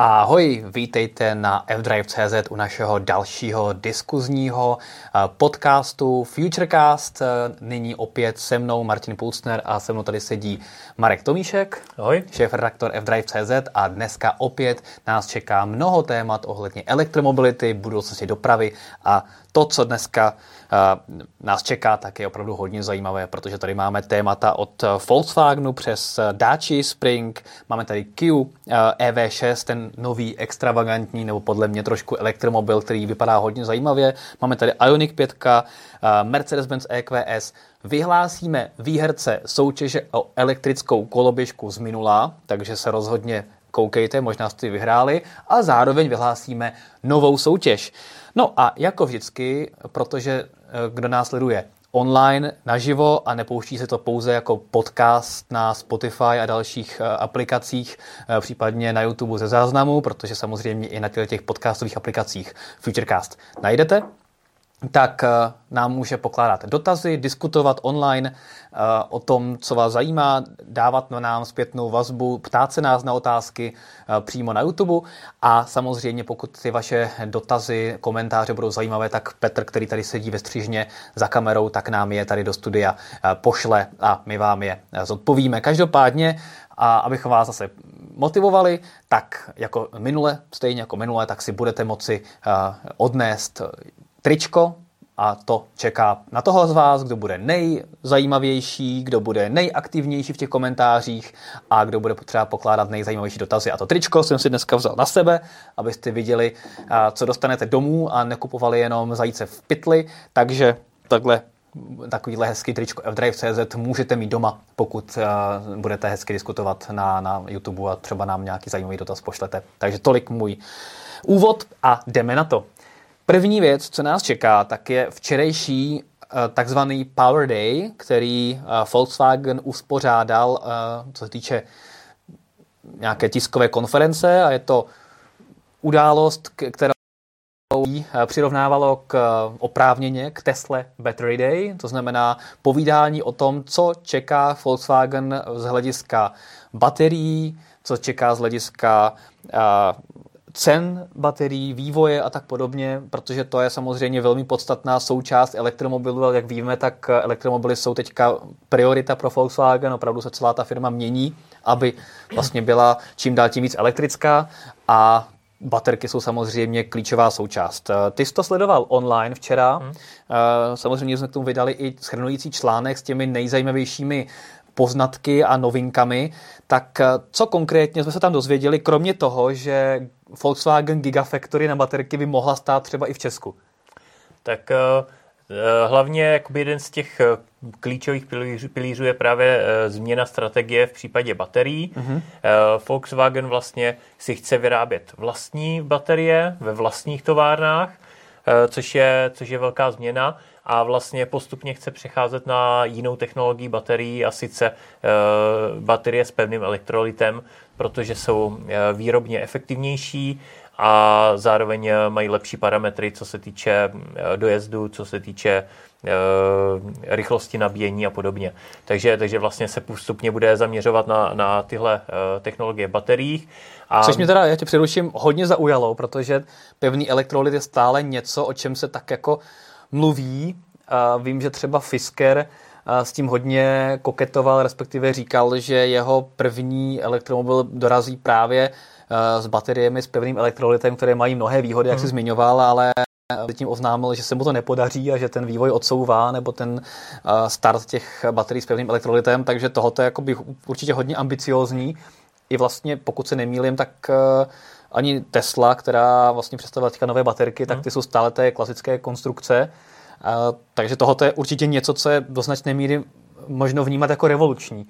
Ahoj, vítejte na fdrive.cz u našeho dalšího diskuzního eh, podcastu Futurecast. Eh, nyní opět se mnou Martin Pulsner a se mnou tady sedí Marek Tomíšek, Ahoj. šéf redaktor fdrive.cz a dneska opět nás čeká mnoho témat ohledně elektromobility, budoucnosti dopravy a to, co dneska uh, nás čeká, tak je opravdu hodně zajímavé, protože tady máme témata od Volkswagenu přes Dacia Spring, máme tady uh, EV6, ten nový extravagantní, nebo podle mě trošku elektromobil, který vypadá hodně zajímavě. Máme tady Ioniq 5, uh, Mercedes-Benz EQS, vyhlásíme výherce soutěže o elektrickou koloběžku z minula, takže se rozhodně koukejte, možná jste vyhráli a zároveň vyhlásíme novou soutěž. No a jako vždycky, protože eh, kdo nás sleduje online, naživo a nepouští se to pouze jako podcast na Spotify a dalších eh, aplikacích, eh, případně na YouTube ze záznamu, protože samozřejmě i na těch podcastových aplikacích Futurecast najdete, tak nám může pokládat dotazy, diskutovat online uh, o tom, co vás zajímá, dávat na nám zpětnou vazbu, ptát se nás na otázky uh, přímo na YouTube a samozřejmě pokud ty vaše dotazy, komentáře budou zajímavé, tak Petr, který tady sedí ve střížně za kamerou, tak nám je tady do studia pošle a my vám je zodpovíme. Každopádně, a abychom vás zase motivovali, tak jako minule, stejně jako minule, tak si budete moci odnést tričko a to čeká na toho z vás, kdo bude nejzajímavější, kdo bude nejaktivnější v těch komentářích a kdo bude potřeba pokládat nejzajímavější dotazy. A to tričko jsem si dneska vzal na sebe, abyste viděli, co dostanete domů a nekupovali jenom zajíce v pytli. Takže takhle takovýhle hezký tričko fdrive.cz můžete mít doma, pokud budete hezky diskutovat na, na YouTube a třeba nám nějaký zajímavý dotaz pošlete. Takže tolik můj úvod a jdeme na to. První věc, co nás čeká, tak je včerejší eh, takzvaný Power Day, který eh, Volkswagen uspořádal, eh, co se týče nějaké tiskové konference a je to událost, kterou přirovnávalo k oprávněně k Tesla Battery Day, to znamená povídání o tom, co čeká Volkswagen z hlediska baterií, co čeká z hlediska cen baterií, vývoje a tak podobně, protože to je samozřejmě velmi podstatná součást elektromobilů, ale jak víme, tak elektromobily jsou teďka priorita pro Volkswagen, opravdu se celá ta firma mění, aby vlastně byla čím dál tím víc elektrická a Baterky jsou samozřejmě klíčová součást. Ty jsi to sledoval online včera. Hmm. Samozřejmě jsme k tomu vydali i schrnující článek s těmi nejzajímavějšími poznatky a novinkami. Tak co konkrétně jsme se tam dozvěděli, kromě toho, že Volkswagen Gigafactory na baterky by mohla stát třeba i v Česku? Tak eh, hlavně jakoby jeden z těch eh, klíčových pilířů, pilířů je právě eh, změna strategie v případě baterií. Mm-hmm. Volkswagen vlastně si chce vyrábět vlastní baterie ve vlastních továrnách, což je, což je velká změna a vlastně postupně chce přecházet na jinou technologii baterií a sice baterie s pevným elektrolytem, protože jsou eh, výrobně efektivnější a zároveň eh, mají lepší parametry, co se týče eh, dojezdu, co se týče rychlosti nabíjení a podobně. Takže, takže vlastně se postupně bude zaměřovat na, na tyhle technologie bateriích. A... Což mě teda, já tě přeruším, hodně zaujalo, protože pevný elektrolyt je stále něco, o čem se tak jako mluví. Vím, že třeba Fisker s tím hodně koketoval, respektive říkal, že jeho první elektromobil dorazí právě eh, s bateriemi s pevným elektrolytem, které mají mnohé výhody, jak hmm. jsi zmiňoval, ale tím oznámil, že se mu to nepodaří a že ten vývoj odsouvá, nebo ten start těch baterií s pevným elektrolytem, takže tohoto je určitě hodně ambiciózní. I vlastně, pokud se nemýlím, tak eh, ani Tesla, která vlastně představila teďka nové baterky, tak hmm. ty jsou stále té klasické konstrukce, takže tohoto je určitě něco, co je do značné míry možno vnímat jako revoluční.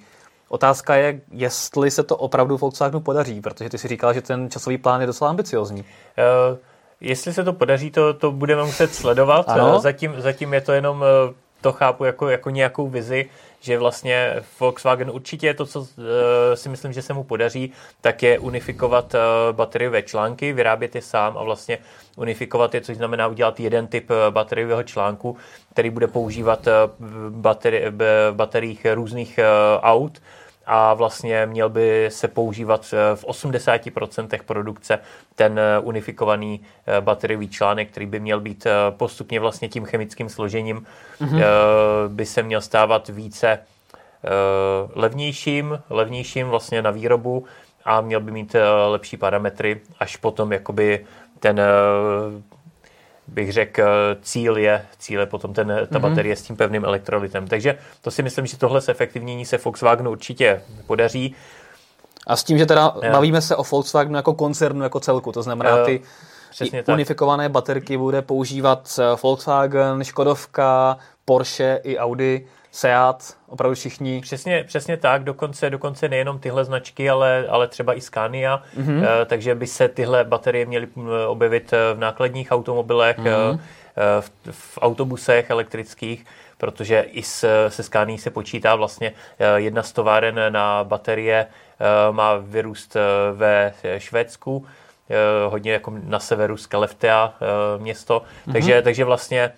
Otázka je, jestli se to opravdu Volkswagenu podaří, protože ty si říkal, že ten časový plán je docela ambiciozní. Uh, jestli se to podaří, to, to budeme muset sledovat. Ano? Zatím, zatím je to jenom, eh, to chápu jako, jako nějakou vizi, že vlastně Volkswagen určitě to, co uh, si myslím, že se mu podaří, tak je unifikovat uh, bateriové články, vyrábět je sám a vlastně unifikovat je, což znamená udělat jeden typ bateriového článku, který bude používat uh, bateri- v bateriích různých uh, aut a vlastně měl by se používat v 80% produkce ten unifikovaný bateriový článek, který by měl být postupně vlastně tím chemickým složením, mm-hmm. by se měl stávat více levnějším, levnějším vlastně na výrobu a měl by mít lepší parametry, až potom jakoby ten bych řekl, cíl je, cíl je potom ten, ta mm-hmm. baterie s tím pevným elektrolytem. Takže to si myslím, že tohle zefektivnění se Volkswagenu určitě podaří. A s tím, že teda yeah. bavíme se o Volkswagenu jako koncernu, jako celku, to znamená ty Přesně unifikované tak. baterky bude používat Volkswagen, Škodovka, Porsche i Audi. Seat, opravdu všichni. Přesně, přesně tak, dokonce, dokonce nejenom tyhle značky, ale, ale třeba i Scania, mm-hmm. takže by se tyhle baterie měly objevit eh, v nákladních automobilech, mm-hmm. v, v autobusech elektrických, protože i s, se Scania se počítá vlastně jedna z továren na baterie má vyrůst ve Švédsku, hodně jako na severu Skellefteå město, mm-hmm. takže, takže vlastně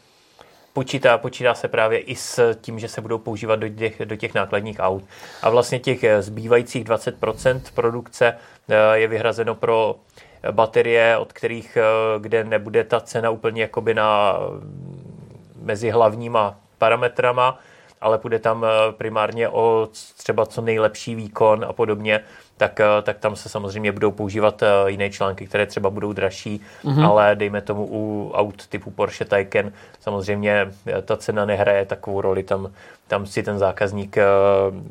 počítá, počítá se právě i s tím, že se budou používat do těch, do těch nákladních aut. A vlastně těch eh, zbývajících 20% produkce eh, je vyhrazeno pro baterie, od kterých, eh, kde nebude ta cena úplně jakoby na mezi hlavníma parametrama, ale půjde tam primárně o třeba co nejlepší výkon a podobně, tak, eh, tak tam se samozřejmě budou používat eh, jiné články, které třeba budou dražší, mm-hmm. ale dejme tomu u aut typu Porsche Taycan samozřejmě eh, ta cena nehraje takovou roli, tam, tam si ten zákazník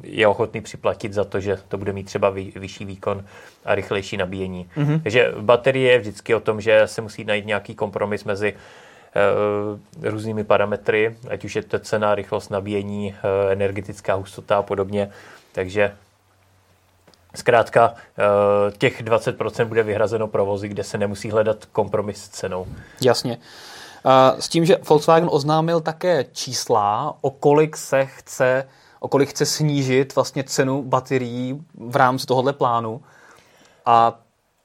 je ochotný připlatit za to, že to bude mít třeba vy, vyšší výkon a rychlejší nabíjení. Mm-hmm. Takže baterie je vždycky o tom, že se musí najít nějaký kompromis mezi různými parametry, ať už je to cena, rychlost nabíjení, energetická hustota a podobně. Takže Zkrátka eh, těch 20% bude vyhrazeno provozy, kde se nemusí hledat kompromis s cenou. Jasně. S tím, že Volkswagen oznámil také čísla, o kolik se chce, o kolik chce snížit vlastně cenu baterií v rámci tohohle plánu. A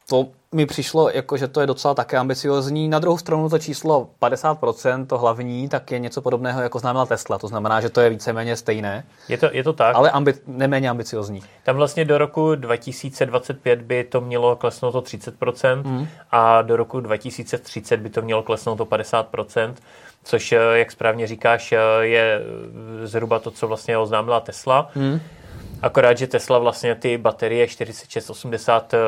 to mi přišlo, jako, že to je docela také ambiciozní. Na druhou stranu to číslo 50%, to hlavní, tak je něco podobného, jako znamená Tesla. To znamená, že to je víceméně stejné. Je to, je to tak. Ale ambi- neméně ambiciozní. Tam vlastně do roku 2025 by to mělo klesnout o 30% mm. a do roku 2030 by to mělo klesnout o 50%, což, eh, jak správně říkáš, eh, je zhruba to, co vlastně oznámila Tesla. Mm. Akorát, že Tesla vlastně ty baterie 4680 eh,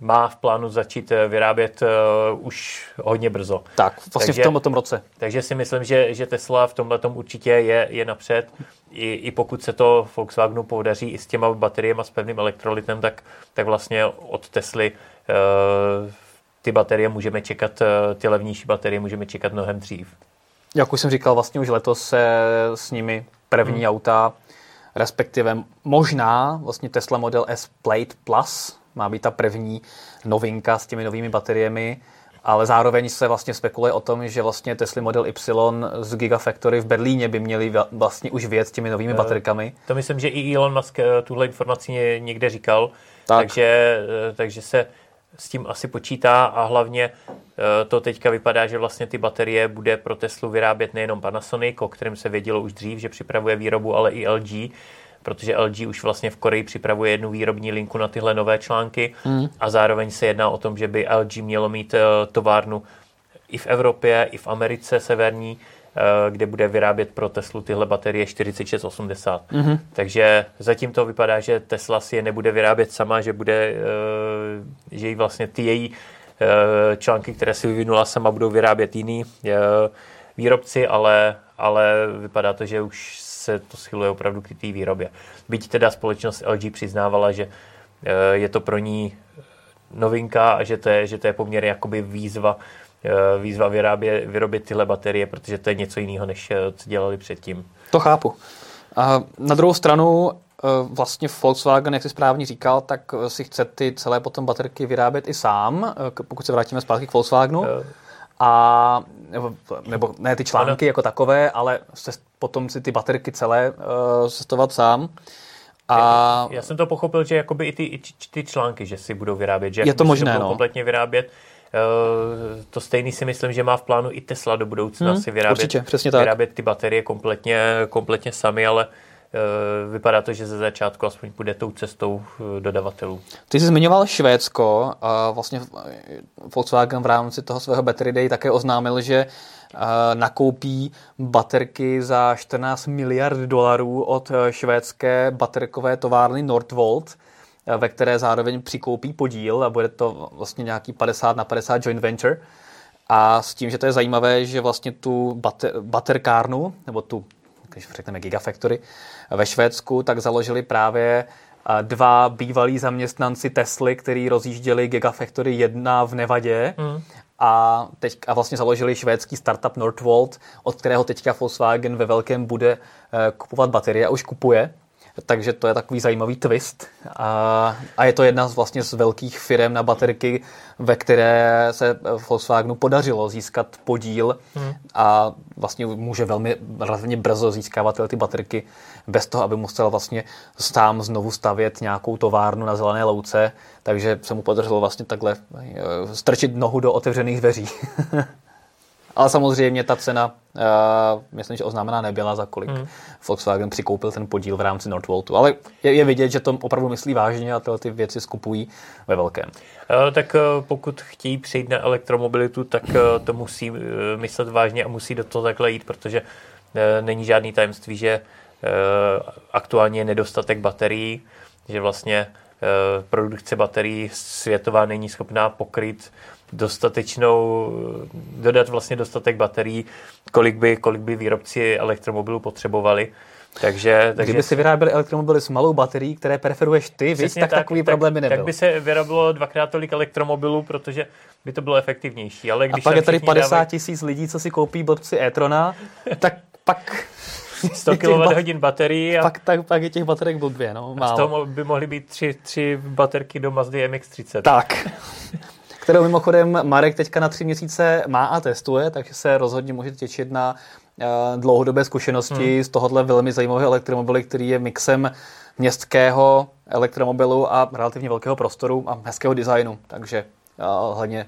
má v plánu začít eh, vyrábět uh, už hodně brzo. Tak, vlastně takže, v tomto roce. Takže si myslím, že, že Tesla v tomhle určitě je, je napřed. I, I pokud se to Volkswagenu podaří i s těma bateriemi s pevným elektrolytem, tak, tak vlastně od Tesly uh, ty baterie můžeme čekat, ty levnější baterie můžeme čekat mnohem dřív. Jak už jsem říkal, vlastně už letos se s nimi první hmm. auta respektive možná vlastně Tesla Model S Plate Plus má být ta první novinka s těmi novými bateriemi, ale zároveň se vlastně spekuluje o tom, že vlastně Tesla Model Y z Gigafactory v Berlíně by měli vlastně už věc s těmi novými uh, baterkami. To myslím, že i Elon Musk eh, tuhle informaci někde říkal, tak. takže, eh, takže se s tím asi počítá a hlavně eh, to teďka vypadá, že vlastně ty baterie bude pro Teslu vyrábět nejenom Panasonic, o kterém se vědělo už dřív, že připravuje výrobu, ale i LG, protože LG už vlastně v Koreji připravuje jednu výrobní linku na tyhle nové články mm. a zároveň se jedná o tom, že by LG mělo mít eh, továrnu i v Evropě, i v Americe severní, kde bude vyrábět pro Teslu tyhle baterie 4680. Mm-hmm. Takže zatím to vypadá, že Tesla si je nebude vyrábět sama, že bude, eh, že jí vlastně ty její eh, články, které si vyvinula sama, budou vyrábět jiný výrobci, ale, ale vypadá to, že už se to schyluje opravdu k té výrobě. Byť teda společnost LG přiznávala, že je to pro ní novinka a že to je, že to je poměrně jakoby výzva Eh, výzva vyrábě, vyrobit tyhle baterie, protože to je něco jiného, než eh, co dělali předtím. To chápu. A na druhou stranu eh, vlastně Volkswagen, jak jsi správně říkal, tak si chce ty celé potom baterky vyrábět i sám, pokud se vrátíme zpátky k Volkswagenu. A, nebo, nebo ne ty články ano. jako takové, ale se, potom si ty baterky celé uh, sestovat sám. A... Já, já jsem to pochopil, že jakoby i ty, i ty články, že si budou vyrábět, že je to možné, to no. kompletně vyrábět Eh, to stejný si myslím, že má v plánu i Tesla do budoucna hmm, si vyrábět, určitě, přesně tak. vyrábět ty baterie kompletně, kompletně sami, ale vypadá to, že ze začátku aspoň půjde tou cestou dodavatelů. Ty jsi zmiňoval Švédsko. Vlastně Volkswagen v rámci toho svého Battery Day také oznámil, že nakoupí baterky za 14 miliard dolarů od švédské baterkové továrny Nordvolt ve které zároveň přikoupí podíl a bude to vlastně nějaký 50 na 50 joint venture. A s tím, že to je zajímavé, že vlastně tu bater, baterkárnu, nebo tu, když řekneme Gigafactory, ve Švédsku, tak založili právě dva bývalí zaměstnanci Tesly, kteří rozjížděli Gigafactory jedna v Nevadě mm. a, teď, a vlastně založili švédský startup Northvolt, od kterého teďka Volkswagen ve velkém bude eh, kupovat baterie a už kupuje takže to je takový zajímavý twist. A, a je to jedna z vlastně z velkých firm na baterky, ve které se Volkswagenu podařilo získat podíl hmm. a vlastně může velmi relativně brzo získávat ty baterky bez toho, aby musel vlastně sám znovu stavět nějakou továrnu na zelené louce, takže se mu podařilo vlastně takhle eh, strčit nohu do otevřených dveří. Ale samozřejmě ta cena, uh, myslím, že oznámená nebyla, za kolik hmm. Volkswagen přikoupil ten podíl v rámci Nordvoltu. Ale je, je vidět, že to opravdu myslí vážně a tyhle ty věci skupují ve velkém. Uh, tak uh, pokud chtějí přejít na elektromobilitu, tak uh, to musí uh, myslet vážně a musí do toho takhle jít, protože uh, není žádný tajemství, že uh, aktuálně je nedostatek baterií, že vlastně produkce baterií světová není schopná pokryt dostatečnou, dodat vlastně dostatek baterií, kolik by, kolik by výrobci elektromobilů potřebovali. Takže, takže... Kdyby si vyráběli elektromobily s malou baterií, které preferuješ ty, víc, tak, tak takový tak, problém by nebyl. Tak by se vyrábilo dvakrát tolik elektromobilů, protože by to bylo efektivnější. Ale když A pak je tady 50 tisíc dávají... lidí, co si koupí blbci e-trona, tak pak 100 kWh baterií. A pak, tak, pak je těch baterek blbě, no, málo. A z toho by mohly být tři, tři baterky do Mazdy MX-30. Tak kterou mimochodem Marek teďka na tři měsíce má a testuje, takže se rozhodně můžete těšit na eh, dlouhodobé zkušenosti hmm. z tohohle velmi zajímavého elektromobily, který je mixem městského elektromobilu a relativně velkého prostoru a hezkého designu. Takže uh, hlavně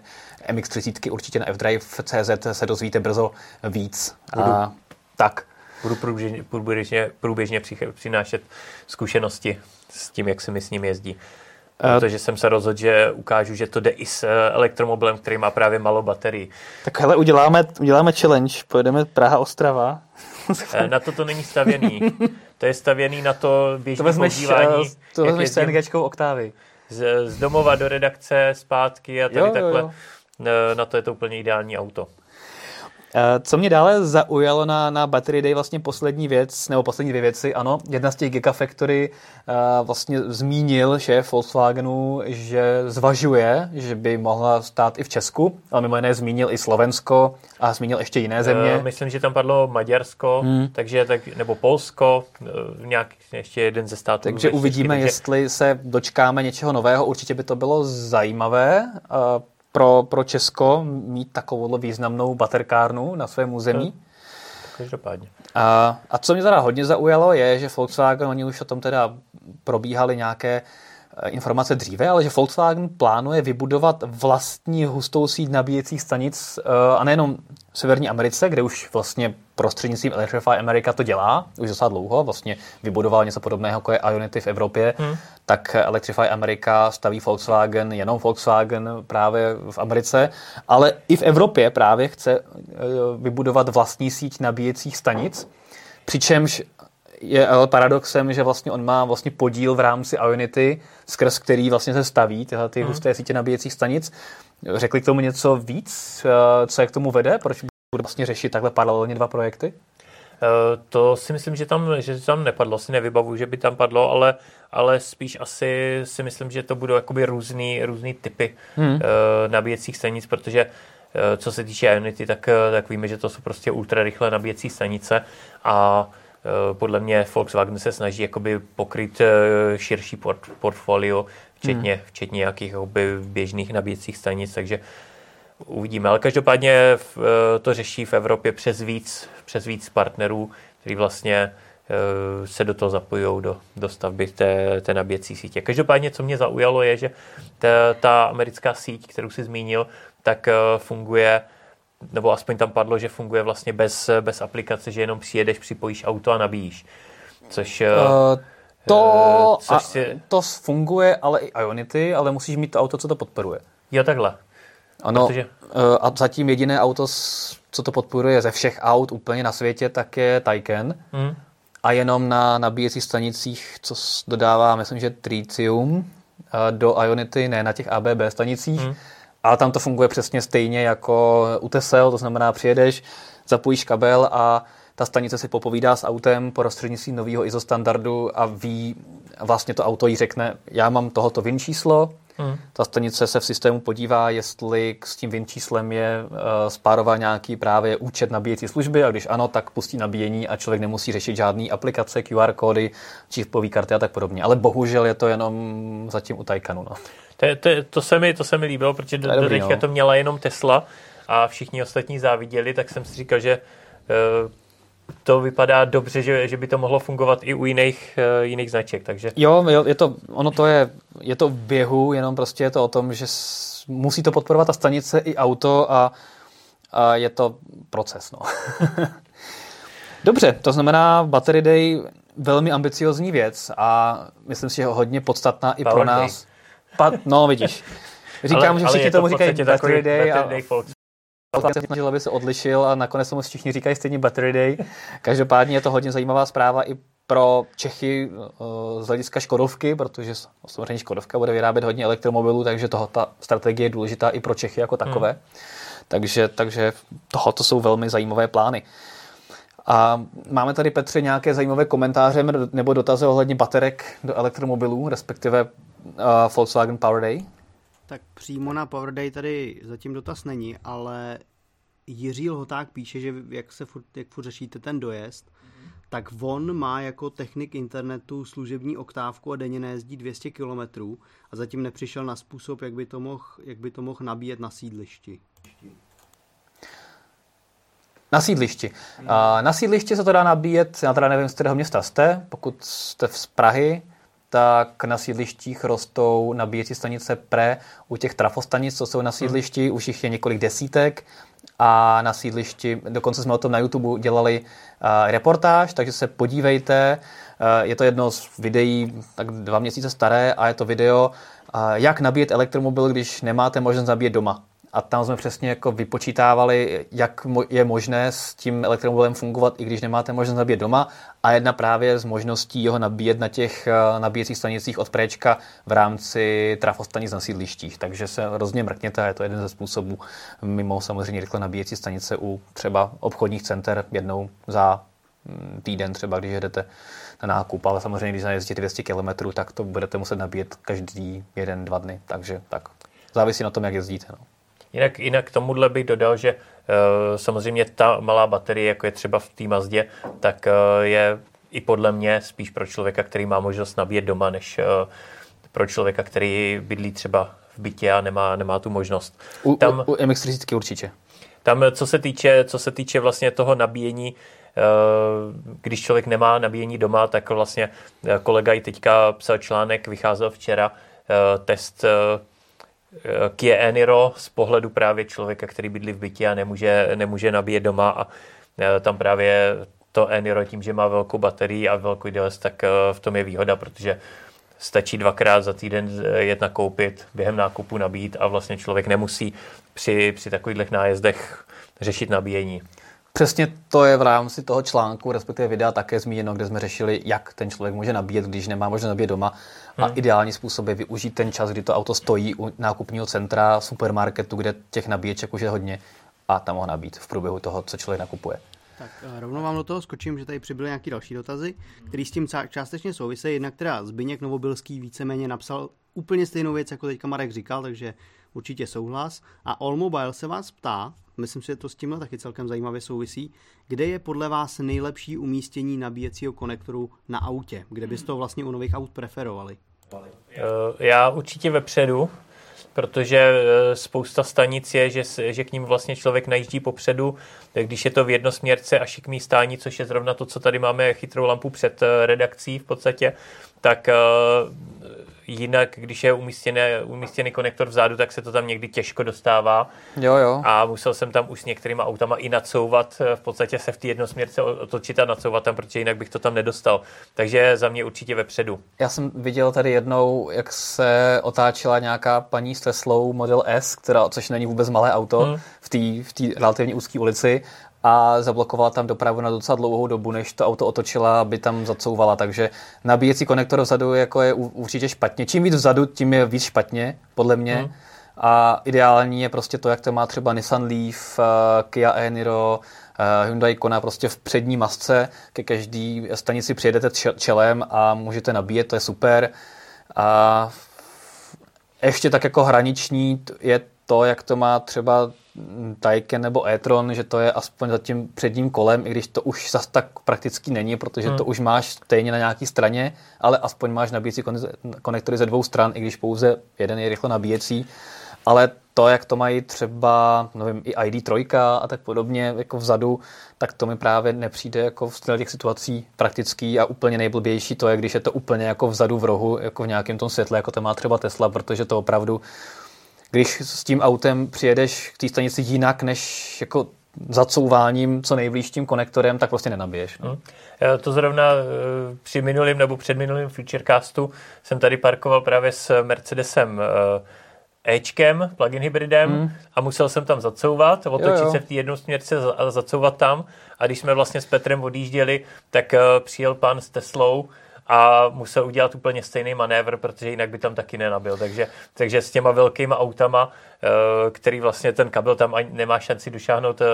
MX-30 určitě na fdrive.cz se dozvíte brzo víc. Budu, a, tak. Budu průběžně, průběžně, průběžně přinášet zkušenosti s tím, jak se mi s ním jezdí. Eh, Protože jsem se rozhodl, že ukážu, že to jde i s eh, elektromobilem, který má právě malou baterii. Tak hele, uděláme, uděláme challenge, pojedeme Praha-Ostrava. Eh, na to to není stavěný. To je stavěný na to běžné to používání. To vezmeš s CNGčkou oktávy. Z, z domova do redakce, zpátky a tady jo, takhle. Jo, jo. Na to je to úplně ideální auto. Eh, co mě dále zaujalo na, na Battery Day, vlastně poslední věc, nebo poslední dvě věci, ano, jedna z těch Gigafactory uh, vlastně zmínil šéf Volkswagenu, že zvažuje, že by mohla stát i v Česku, ale mimo jiné zmínil i Slovensko a zmínil ještě jiné země. Uh, myslím, že tam padlo Maďarsko, hmm. takže tak, nebo Polsko, nějak ještě jeden ze států. Takže uvidíme, takže... jestli se dočkáme něčeho nového, určitě by to bylo zajímavé. Uh, pro, pro Česko mít takovou významnou baterkárnu na svém území. Hmm. Každopádně. A, a co mě teda hodně zaujalo, je, že Volkswagen, oni už o tom teda probíhali nějaké Eh, informace dříve, ale že Volkswagen plánuje vybudovat vlastní hustou síť nabíjecích stanic eh, a nejenom v Severní Americe, kde už vlastně prostřednictvím Electrify America to dělá, už docela dlouho, vlastně vybudoval něco podobného, jako je Ionity v Evropě, hmm. tak Electrify America staví Volkswagen, jenom Volkswagen právě v Americe, ale i v Evropě právě chce eh, vybudovat vlastní síť nabíjecích stanic, přičemž je ale paradoxem, že vlastně on má vlastně podíl v rámci Ionity, skrz který vlastně se staví tyhle ty hmm. husté sítě nabíjecích stanic. Řekli k tomu něco víc? Eh, co je k tomu vede? Proč bude vlastně řešit takhle paralelně dva projekty? Eh, to si myslím, že tam, že tam nepadlo, si nevybavu, že by tam padlo, ale, ale spíš asi si myslím, že to budou jakoby různý, různý typy hmm. nabíjecích stanic, protože co se týče Ionity, tak, tak víme, že to jsou prostě ultra rychlé nabíjecí stanice a podle mě Volkswagen se snaží jakoby pokryt eh, širší port, portfolio, včetně, hmm. včetně nějakých jakoby běžných nabíjecích stanic, takže uvidíme. Ale každopádně eh, to řeší v Evropě přes víc, přes víc partnerů, kteří vlastně se do toho zapojují do, do stavby té, té nabíjecí sítě. Každopádně, co mě zaujalo, je, že ta, ta americká síť, kterou si zmínil, tak funguje nebo aspoň tam padlo, že funguje vlastně bez, bez aplikace, že jenom přijedeš, připojíš auto a nabíjíš. což... Uh, to, což a, si... to funguje, ale i Ionity, ale musíš mít to auto, co to podporuje. Jo, takhle. Ano, Protože... a zatím jediné auto, co to podporuje ze všech aut úplně na světě, tak je Taycan. Hmm. A jenom na nabíjecích stanicích, co dodává, myslím, že tritium do Ionity, ne na těch ABB stanicích. Hmm. Ale tam to funguje přesně stejně jako u Tesel, to znamená přijedeš, zapojíš kabel a ta stanice si popovídá s autem po prostřednictvím nového ISO standardu a ví, vlastně to auto jí řekne, já mám tohoto VIN číslo, Hmm. Ta stanice se v systému podívá, jestli s tím VIN číslem je uh, spárová nějaký právě účet nabíjecí služby a když ano, tak pustí nabíjení a člověk nemusí řešit žádný aplikace, QR kódy, čipový karty a tak podobně. Ale bohužel je to jenom zatím u Taycanu. No. To, to, to, se mi, to se mi líbilo, protože do, do teďka no. to měla jenom Tesla a všichni ostatní záviděli, tak jsem si říkal, že uh, to vypadá dobře, že, že by to mohlo fungovat i u jiných, uh, jiných značek. Takže... Jo, jo, je to, ono to je, je to v běhu, jenom prostě je to o tom, že s, musí to podporovat ta stanice i auto a, a je to proces. No. Dobře, to znamená Battery Day velmi ambiciozní věc a myslím si, že hodně podstatná i Power pro nás. Pa, no, vidíš. Říkám, ale, že všichni tomu říkají Battery Day. Battery day a, se snažil, aby se odlišil a nakonec tomu všichni říkají stejně Battery Day. Každopádně je to hodně zajímavá zpráva i pro Čechy z hlediska Škodovky, protože samozřejmě Škodovka bude vyrábět hodně elektromobilů, takže toho ta strategie je důležitá i pro Čechy jako takové. Hmm. Takže, takže tohoto jsou velmi zajímavé plány. A máme tady, Petře, nějaké zajímavé komentáře nebo dotazy ohledně baterek do elektromobilů, respektive uh, Volkswagen Power Day? Tak přímo na Power Day tady zatím dotaz není, ale Jiří Lhoták píše, že jak se furt, jak furt řešíte ten dojezd, mm-hmm. tak on má jako technik internetu služební oktávku a denně nejezdí 200 km a zatím nepřišel na způsob, jak by to mohl, jak by to mohl nabíjet na sídlišti. Na sídlišti. Na sídlišti se to dá nabíjet, já teda nevím, z kterého města jste, pokud jste z Prahy, tak na sídlištích rostou nabíjecí stanice PRE. U těch trafostanic, co jsou na sídlišti, hmm. už jich je několik desítek a na sídlišti, dokonce jsme o tom na YouTube dělali uh, reportáž, takže se podívejte, uh, je to jedno z videí, tak dva měsíce staré a je to video, uh, jak nabíjet elektromobil, když nemáte možnost nabíjet doma a tam jsme přesně jako vypočítávali, jak je možné s tím elektromobilem fungovat, i když nemáte možnost nabíjet doma a jedna právě z možností jeho nabíjet na těch eh, nabíjecích stanicích od préčka v rámci trafostanic na sídlištích. Takže se rozně mrkněte je to jeden ze způsobů mimo samozřejmě rychle nabíjecí stanice u třeba obchodních center jednou za mm, týden třeba, když jedete na nákup, ale samozřejmě, když najezdíte 200 km, tak to budete muset nabíjet každý jeden, dva dny, takže tak. Závisí na tom, jak jezdíte. No. Jinak, jinak k tomuhle bych dodal, že uh, samozřejmě ta malá baterie, jako je třeba v té Mazdě, tak uh, je i podle mě spíš pro člověka, který má možnost nabíjet doma, než uh, pro člověka, který bydlí třeba v bytě a nemá, nemá tu možnost. U, tam, u, u MX-30 určitě. Tam, co se týče, co se týče vlastně toho nabíjení, když člověk nemá nabíjení doma, tak vlastně kolega i teďka psal článek, vycházel včera, test Kia Eniro z pohledu právě člověka, který bydlí v bytě a nemůže, nemůže nabíjet doma a e, tam právě to Eniro tím, že má velkou baterii a velký DLS, tak e, v tom je výhoda, protože stačí dvakrát za týden jet nakoupit, během nákupu nabít a vlastně člověk nemusí při, při takových nájezdech řešit nabíjení. Přesně to je v rámci toho článku, respektive videa také zmíněno, kde jsme řešili, jak ten člověk může nabíjet, když nemá možnost nabíjet doma. A hmm. ideální způsob je využít ten čas, kdy to auto stojí u nákupního centra, supermarketu, kde těch nabíječek už je hodně a tam ho nabít v průběhu toho, co člověk nakupuje. Tak eh, rovnou vám do toho skočím, že tady přibyly nějaké další dotazy, které s tím částečně souvisejí. Jednak teda Zbyněk Novobilský víceméně napsal úplně stejnou věc, jako teďka Marek říkal, takže určitě souhlas. A Allmobile se vás ptá, myslím si, že to s tímhle taky celkem zajímavě souvisí, kde je podle vás nejlepší umístění nabíjecího konektoru na autě? Kde byste to vlastně u nových aut preferovali? Eh, já určitě vepředu, protože eh, spousta stanic je, že, že k ním vlastně člověk najíždí popředu, když je to v jednosměrce a šikmý stání, což je zrovna to, co tady máme chytrou lampu před eh, redakcí v podstatě, tak jinak, když je umístěný, umístěný konektor vzadu, tak se to tam někdy těžko dostává. Jo, jo. A musel jsem tam už s některýma autama i nacouvat, v podstatě se v té jednosměrce otočit a nacouvat tam, protože jinak bych to tam nedostal. Takže za mě určitě vepředu. Já jsem viděl tady jednou, jak se otáčela nějaká paní s Teslou Model S, která, což není vůbec malé auto, hmm. v té relativně úzké ulici a zablokovala tam dopravu na docela dlouhou dobu, než to auto otočila, aby tam zacouvala. Takže nabíjecí konektor vzadu jako je určitě špatně. Čím víc vzadu, tím je víc špatně, podle mě. Hmm. A ideální je prostě to, jak to má třeba Nissan Leaf, uh, Kia e-Niro, uh, Hyundai Kona prostě v přední masce. Ke každý stanici přijedete čelem a můžete nabíjet, to je super. A ještě tak jako hraniční je to, jak to má třeba Taycan nebo e-tron, že to je aspoň za tím předním kolem, i když to už zas tak prakticky není, protože hmm. to už máš stejně na nějaké straně, ale aspoň máš nabíjecí konektory ze dvou stran, i když pouze jeden je rychle nabíjecí. Ale to, jak to mají třeba, nevím, i ID3 a tak podobně, jako vzadu, tak to mi právě nepřijde jako v těch situací praktický a úplně nejblbější to je, když je to úplně jako vzadu v rohu, jako v nějakém tom světle, jako to má třeba Tesla, protože to opravdu když s tím autem přijedeš k té stanici jinak, než jako zacouváním co nejblíž tím konektorem, tak prostě nenabiješ. No. Hmm. To zrovna eh, při minulým nebo předminulým Futurecastu jsem tady parkoval právě s Mercedesem eh, Ečkem, plug-in hybridem hmm. a musel jsem tam zacouvat, otočit jo, jo. se v té jednosměrce a zacouvat tam. A když jsme vlastně s Petrem odjížděli, tak eh, přijel pan s Teslou a musel udělat úplně stejný manévr, protože jinak by tam taky nenabil. Takže, takže s těma velkýma autama Eh, který vlastně ten kabel tam ani nemá šanci došáhnout eh,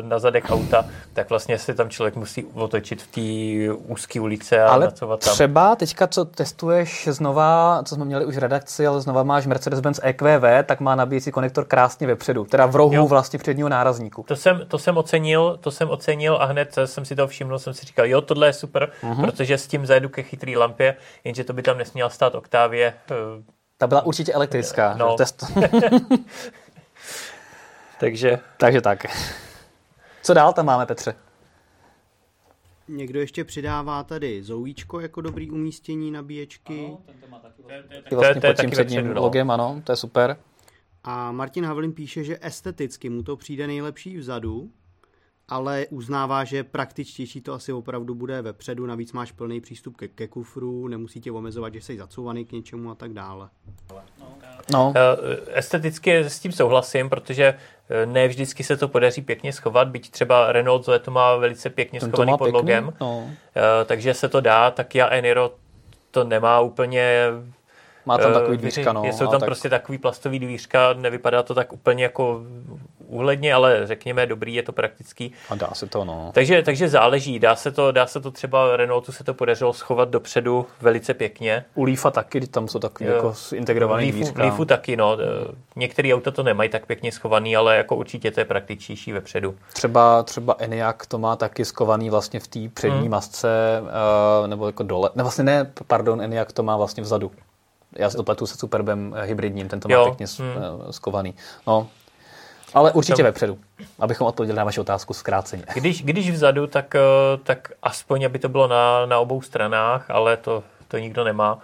na zadek auta, tak vlastně se tam člověk musí otočit v té úzké ulice a ale tam. třeba teďka, co testuješ znova, co jsme měli už v redakci, ale znova máš Mercedes-Benz EQV, tak má nabíjecí konektor krásně vepředu, teda v rohu jo. vlastně předního nárazníku. To jsem, to jsem ocenil, to jsem ocenil a hned jsem si to všiml, jsem si říkal, jo, tohle je super, uh-huh. protože s tím zajedu ke chytrý lampě, jenže to by tam nesměl stát Octavie, eh, ta byla určitě elektrická. No. Test. Takže. Takže tak. Co dál tam máme, Petře? Někdo ještě přidává tady zoujíčko jako dobrý umístění nabíječky. Ano, ten to má taky vlastně, vlastně pod tím předním no. logem, ano, to je super. A Martin Havlin píše, že esteticky mu to přijde nejlepší vzadu, ale uznává, že praktičtější to asi opravdu bude vepředu, navíc máš plný přístup ke, ke kufru, nemusí tě omezovat, že jsi zacouvaný k něčemu a tak dále. No. Eh, esteticky s tím souhlasím, protože eh, ne vždycky se to podaří pěkně schovat, byť třeba Renault Zoe to má velice pěkně Ten schovaný pod logem, no. Eh, takže se to dá, tak já Eniro to nemá úplně má tam takový dvířka, no. Jsou tam tak... prostě takový plastový dvířka, nevypadá to tak úplně jako úhledně, ale řekněme dobrý, je to praktický. A dá se to, no. Takže, takže záleží, dá se to, dá se to třeba Renaultu se to podařilo schovat dopředu velice pěkně. U Leafa taky, tam jsou takový jo. jako integrovaný Leafu, dvířka. Leafu taky, no. Některé auta to nemají tak pěkně schovaný, ale jako určitě to je praktičtější vepředu. Třeba, třeba Enyaq to má taky skovaný vlastně v té přední hmm. masce, uh, nebo jako dole. Ne, vlastně ne, pardon, Enyaq to má vlastně vzadu. Já si to pletu se Superbem hybridním, ten to má jo. pěkně hmm. skovaný. No, ale určitě to... vepředu, abychom odpověděli na vaši otázku zkráceně. Když, když vzadu, tak, eh, tak aspoň, aby to bylo na, na obou stranách, ale to, to nikdo nemá.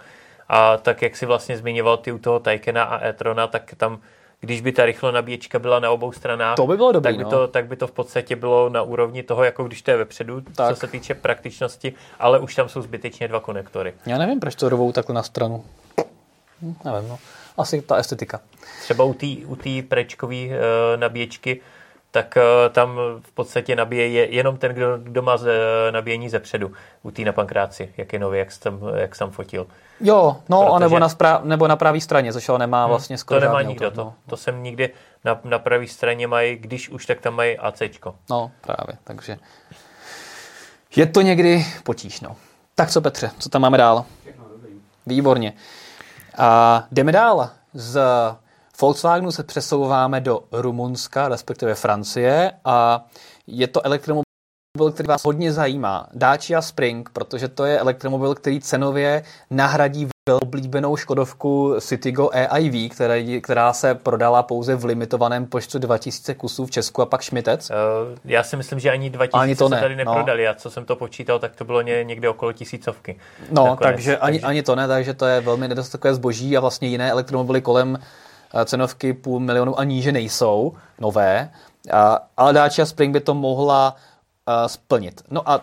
A tak, jak si vlastně zmiňoval ty u toho Taycana a e-trona, tak tam když by ta rychlo nabíječka byla na obou stranách, to by bylo dobrý, tak, by no. to, tak by to v podstatě bylo na úrovni toho, jako když to je vepředu, tak. co se týče praktičnosti, ale už tam jsou zbytečně dva konektory. Já nevím, proč to rovou takhle na stranu. Hm, nevím, no. Asi ta estetika. Třeba u té u prečkové uh, nabíječky, tak uh, tam v podstatě nabíje je jenom ten, kdo, kdo má z, nabíjení ze předu. U té na pankráci, jak je nový, jak jsem, jak jsem fotil. Jo, no, Protože... nebo na, spra- nebo na pravé straně, což ale nemá hmm, vlastně skoro To nemá nikdo, to, no. to jsem nikdy, na, na pravé straně mají, když už, tak tam mají ACčko. No, právě, takže je to někdy potíž, no. Tak co Petře, co tam máme dál? Výborně. A jdeme dál. Z Volkswagenu se přesouváme do Rumunska, respektive Francie a je to elektromobil, který vás hodně zajímá. Dacia Spring, protože to je elektromobil, který cenově nahradí oblíbenou Škodovku Citigo EIV, která, která se prodala pouze v limitovaném počtu 2000 kusů v Česku a pak Šmitec? Uh, já si myslím, že ani 2000 ani to ne, se tady no. neprodali. No. Já co jsem to počítal, tak to bylo někde okolo tisícovky. No, nakonec. takže ani, takže ani to ne, takže to je velmi nedostatkové zboží a vlastně jiné elektromobily kolem eh, cenovky půl milionu a níže nejsou nové, ale Dacia Spring by to mohla uh, splnit. No a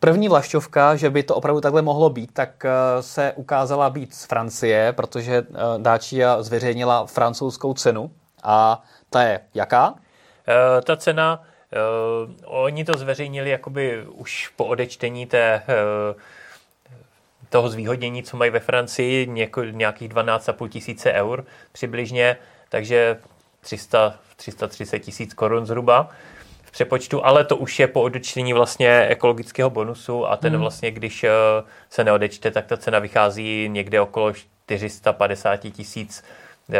první vlašťovka, že by to opravdu takhle mohlo být, tak uh, se ukázala být z Francie, protože uh, Dacia zveřejnila francouzskou cenu a ta je jaká? Uh, ta cena, oni to zveřejnili jakoby už po odečtení té toho zvýhodnění, co mají ve Francii, nějakých 12,5 tisíce eur přibližně, takže 300, 330 tisíc korun zhruba přepočtu, ale to už je po odečtení vlastně ekologického bonusu a ten hmm. vlastně, když eh, se neodečte, tak ta cena vychází někde okolo 450 tisíc eh,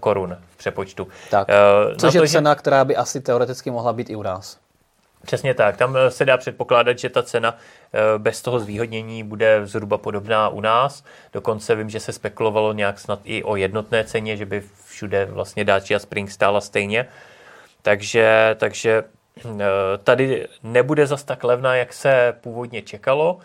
korun v přepočtu. Tak, uh, což je to, cena, že... která by asi teoreticky mohla být i u nás. Přesně tak. Tam se dá předpokládat, že ta cena bez toho zvýhodnění bude zhruba podobná u nás. Dokonce vím, že se spekulovalo nějak snad i o jednotné ceně, že by všude vlastně Dacia Spring stála stejně. Takže, takže eh, tady nebude zas tak levná, jak se původně čekalo.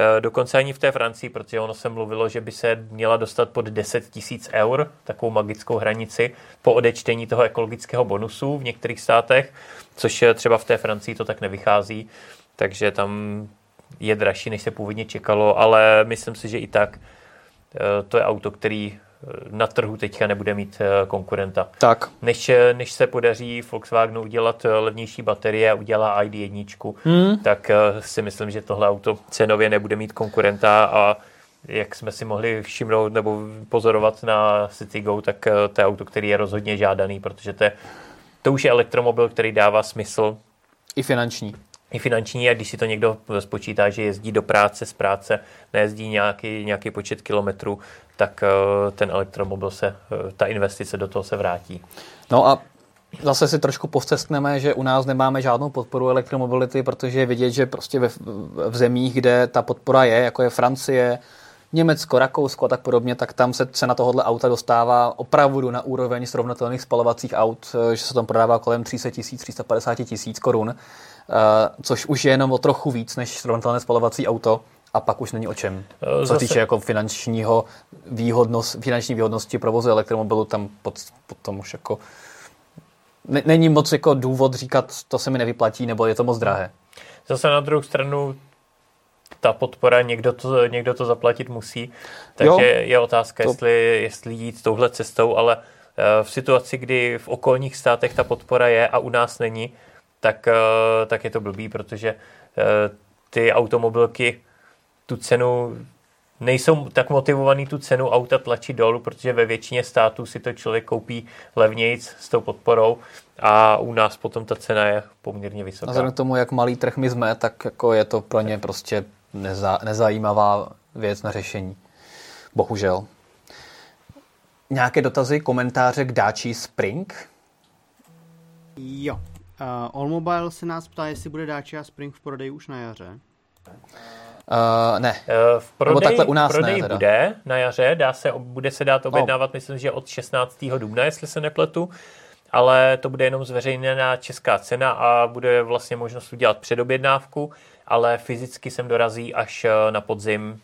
Eh, dokonce ani v té Francii, protože ono se mluvilo, že by se měla dostat pod 10 tisíc eur, takovou magickou hranici, po odečtení toho ekologického bonusu v některých státech, což třeba v té Francii to tak nevychází, takže tam je dražší, než se původně čekalo, ale myslím si, že i tak eh, to je auto, který na trhu teďka nebude mít eh, konkurenta. Tak. Než, eh, než se podaří Volkswagenu udělat eh, levnější baterie a udělá ID1, hmm. tak si myslím, že tohle auto cenově nebude mít konkurenta a jak jsme si mohli všimnout nebo pozorovat na Citigo, tak to je auto, který je rozhodně žádaný, protože to, je, to už je elektromobil, který dává smysl. I finanční i finanční a když si to někdo spočítá, že jezdí do práce, z práce, nejezdí nějaký, nějaký počet kilometrů, tak eh, ten elektromobil se, eh, ta investice do toho se vrátí. No a zase si trošku povcestneme, že u nás nemáme žádnou podporu elektromobility, protože je vidět, že prostě ve, v zemích, kde ta podpora je, jako je Francie, Německo, Rakousko a tak podobně, tak tam se cena tohohle auta dostává opravdu na úroveň srovnatelných spalovacích aut, eh, že se tam prodává kolem 300 tisíc, 350 tisíc korun, což už je jenom o trochu víc než srovnatelné spalovací auto a pak už není o čem. Co se týče jako finančního výhodnost, finanční výhodnosti provozu elektromobilu, tam pod, potom už jako není moc jako důvod říkat, to se mi nevyplatí, nebo je to moc drahé. Zase na druhou stranu ta podpora, někdo to, někdo to zaplatit musí, takže jo, je otázka, to... jestli, jestli jít touhle cestou, ale eh, v situaci, kdy v okolních státech ta podpora je a u nás není, tak, eh, tak je to blbý, protože eh, ty automobilky tu cenu nejsou tak motivovaný tu cenu auta tlačit dolů, protože ve většině států si to člověk koupí levnějc s tou podporou a u nás potom ta cena je poměrně vysoká. A vzhledem k tomu, jak malý trh my jsme, tak jako je to pro ně prostě neza, nezajímavá věc na řešení. Bohužel. Nějaké dotazy, komentáře k Daci Spring? Jo. Uh, Allmobile se nás ptá, jestli bude Dacia Spring v prodeji už na jaře. Uh, ne. Uh, v prodej, takhle u nás prodej ne, teda. bude na jaře, dá se, bude se dát objednávat, oh. myslím, že od 16. dubna, jestli se nepletu, ale to bude jenom zveřejněná česká cena a bude vlastně možnost udělat předobjednávku, ale fyzicky sem dorazí až eh, na podzim,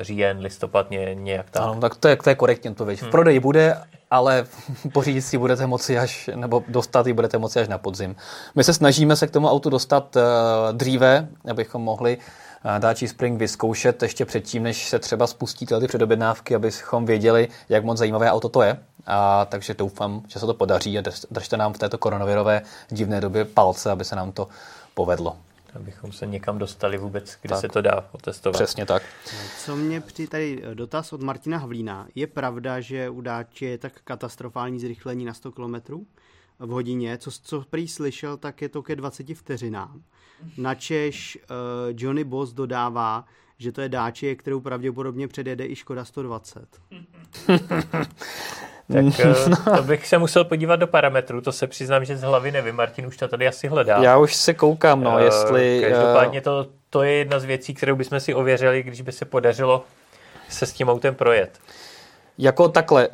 říjen, listopad, ně, nějak tak. Ano, tak to je, to je korektní odpověď. Hmm. V prodeji bude, ale pořídit si budete moci až, nebo dostat ji budete moci až na podzim. My se snažíme se k tomu autu dostat uh, dříve, abychom mohli Daci Spring vyzkoušet ještě předtím, než se třeba spustí ty předobjednávky, abychom věděli, jak moc zajímavé auto to je. A takže doufám, že se to podaří a držte nám v této koronavirové divné době palce, aby se nám to povedlo. Abychom se někam dostali vůbec, kde tak. se to dá otestovat. Přesně tak. Co mě při tady dotaz od Martina Havlína. Je pravda, že u Dáči je tak katastrofální zrychlení na 100 km v hodině? Co, co prý slyšel, tak je to ke 20 vteřinám. Načež uh, Johnny Boss dodává, že to je dáči, kterou pravděpodobně předjede i Škoda 120. tak uh, to bych se musel podívat do parametrů, to se přiznám, že z hlavy nevím, Martin už to tady asi hledá. Já už se koukám, no, uh, jestli... Každopádně to, to je jedna z věcí, kterou bychom si ověřili, když by se podařilo se s tím autem projet. Jako takhle,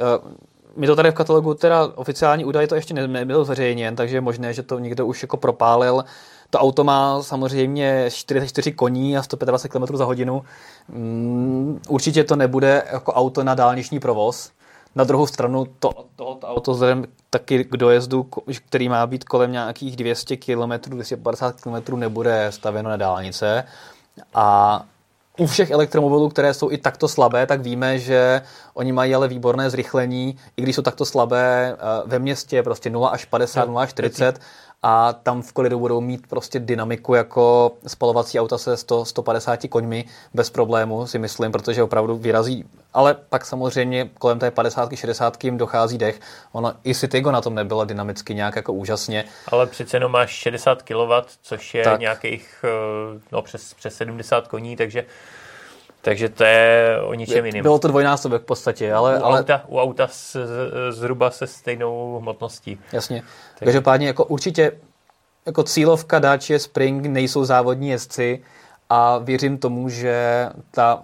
my to tady v katalogu, teda oficiální údaj to ještě nebyl zveřejněn, takže je možné, že to někdo už jako propálil. To auto má samozřejmě 44 koní a 125 km za hodinu. Mm, určitě to nebude jako auto na dálniční provoz. Na druhou stranu to, tohoto auto vzhledem taky k dojezdu, který má být kolem nějakých 200 km, 250 km, nebude stavěno na dálnice. A u všech elektromobilů, které jsou i takto slabé, tak víme, že oni mají ale výborné zrychlení, i když jsou takto slabé eh, ve městě, prostě 0 až 50, 0 až 40, a tam v kolidu budou mít prostě dynamiku jako spalovací auta se 100, 150 koňmi bez problému, si myslím, protože opravdu vyrazí, ale pak samozřejmě kolem té 50, 60 jim dochází dech. Ono i Citigo na tom nebylo dynamicky nějak jako úžasně. Ale přece jenom máš 60 kW, což je tak. nějakých eh, no, přes, přes 70 koní, takže takže to je o ničem jiným. Bylo to dvojnásobek v podstatě, ale... U ale... auta, u auta s, zhruba se stejnou hmotností. Jasně. Takže Každopádně jako určitě jako cílovka Dacia Spring nejsou závodní jezdci a věřím tomu, že ta,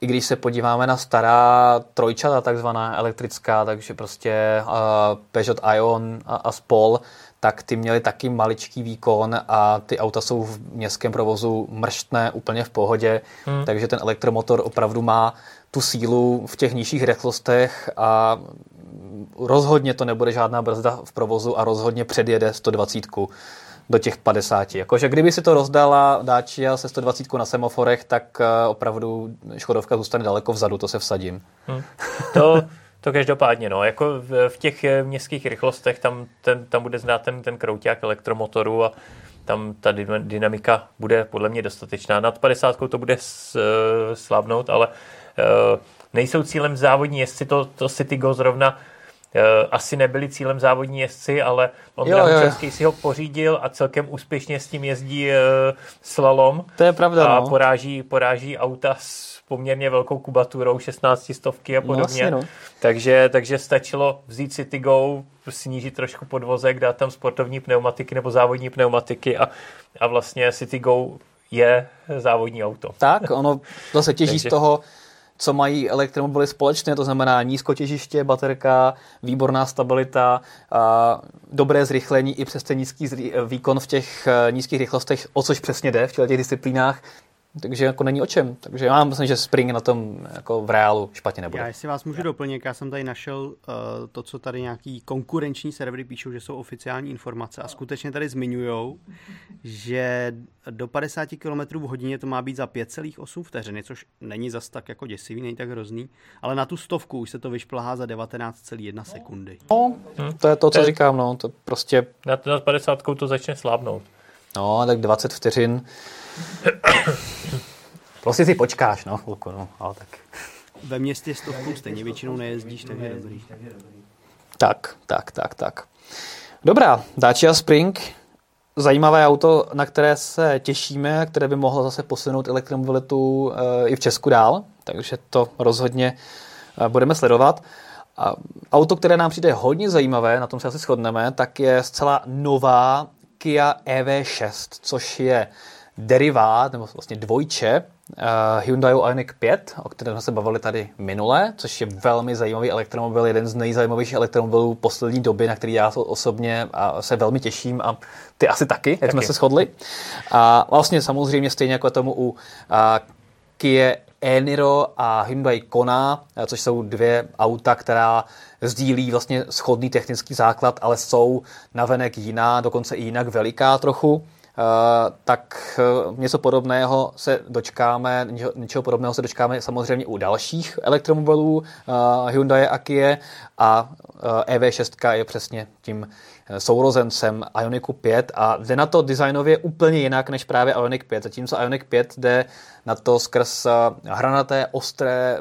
i když se podíváme na stará trojčata takzvaná elektrická, takže prostě uh, Peugeot Ion a, a Spol, tak ty měly taky maličký výkon a ty auta jsou v městském provozu mrštné úplně v pohodě, hmm. takže ten elektromotor opravdu má tu sílu v těch nižších rychlostech a rozhodně to nebude žádná brzda v provozu a rozhodně předjede 120 do těch 50. Jakože kdyby si to rozdala Dacia se 120 na semaforech, tak eh, opravdu Škodovka zůstane daleko vzadu, to se vsadím. Hmm. To to každopádně, no, jako v, v těch eh, městských rychlostech tam, ten, tam bude znát ten, ten krouťák elektromotoru a tam ta dynamika bude podle mě dostatečná. Nad 50 to bude eh, slavnout, ale uh, nejsou cílem závodní jezdci, to, to Go zrovna asi nebyli cílem závodní jezdci, ale on Drahučevský si ho pořídil a celkem úspěšně s tím jezdí uh, slalom. To je pravda, A no. poráží, poráží auta s poměrně velkou kubaturou, 16 stovky a no, podobně. No, no. Takže, takže stačilo vzít City Go, snížit trošku podvozek, dát tam sportovní pneumatiky nebo závodní pneumatiky a, a vlastně City Go je závodní auto. Tak, ono zase těží takže... z toho, co mají elektromobily společné, to znamená nízkotěžiště, baterka, výborná stabilita, a dobré zrychlení i přes ten nízký výkon v těch eh, nízkých rychlostech, o což přesně jde v těch disciplínách, takže jako není o čem. Takže já myslím, že Spring na tom jako v reálu špatně nebude. Já jestli vás můžu doplnit, já jsem tady našel uh, to, co tady nějaký konkurenční servery píšou, že jsou oficiální informace a skutečně tady zmiňují, že do 50 km v hodině to má být za 5,8 vteřiny, což není zas tak jako děsivý, není tak hrozný, ale na tu stovku už se to vyšplhá za 19,1 sekundy. No, to je to, co říkám, no, to prostě... Na 50 to začne slábnout. No, tak 20 vteřin Prostě si počkáš, no, chvilku, no, ale tak. Ve městě stovkou stejně většinou nejezdíš, tak je dobrý. Tak, tak, tak, tak. Dobrá, Dacia Spring, zajímavé auto, na které se těšíme, které by mohlo zase posunout elektromobilitu e, i v Česku dál, takže to rozhodně e, budeme sledovat. A auto, které nám přijde hodně zajímavé, na tom se asi shodneme, tak je zcela nová Kia EV6, což je derivát, nebo vlastně dvojče uh, Hyundai Ioniq 5, o kterém jsme se bavili tady minule, což je velmi zajímavý elektromobil, jeden z nejzajímavějších elektromobilů poslední doby, na který já osobně a se velmi těším a ty asi taky, jak taky. jsme se shodli. A vlastně samozřejmě stejně jako tomu u uh, Kia Eniro a Hyundai Kona, což jsou dvě auta, která sdílí vlastně schodný technický základ, ale jsou navenek jiná, dokonce i jinak veliká trochu. Eh, tak eh, něco podobného se dočkáme, něčeho podobného se dočkáme samozřejmě u dalších elektromobilů eh, Hyundai a Kia. A EV6 je přesně tím sourozencem Ioniku 5 a jde na to designově úplně jinak než právě Ioniq 5, zatímco Ioniq 5 jde na to skrz hranaté, ostré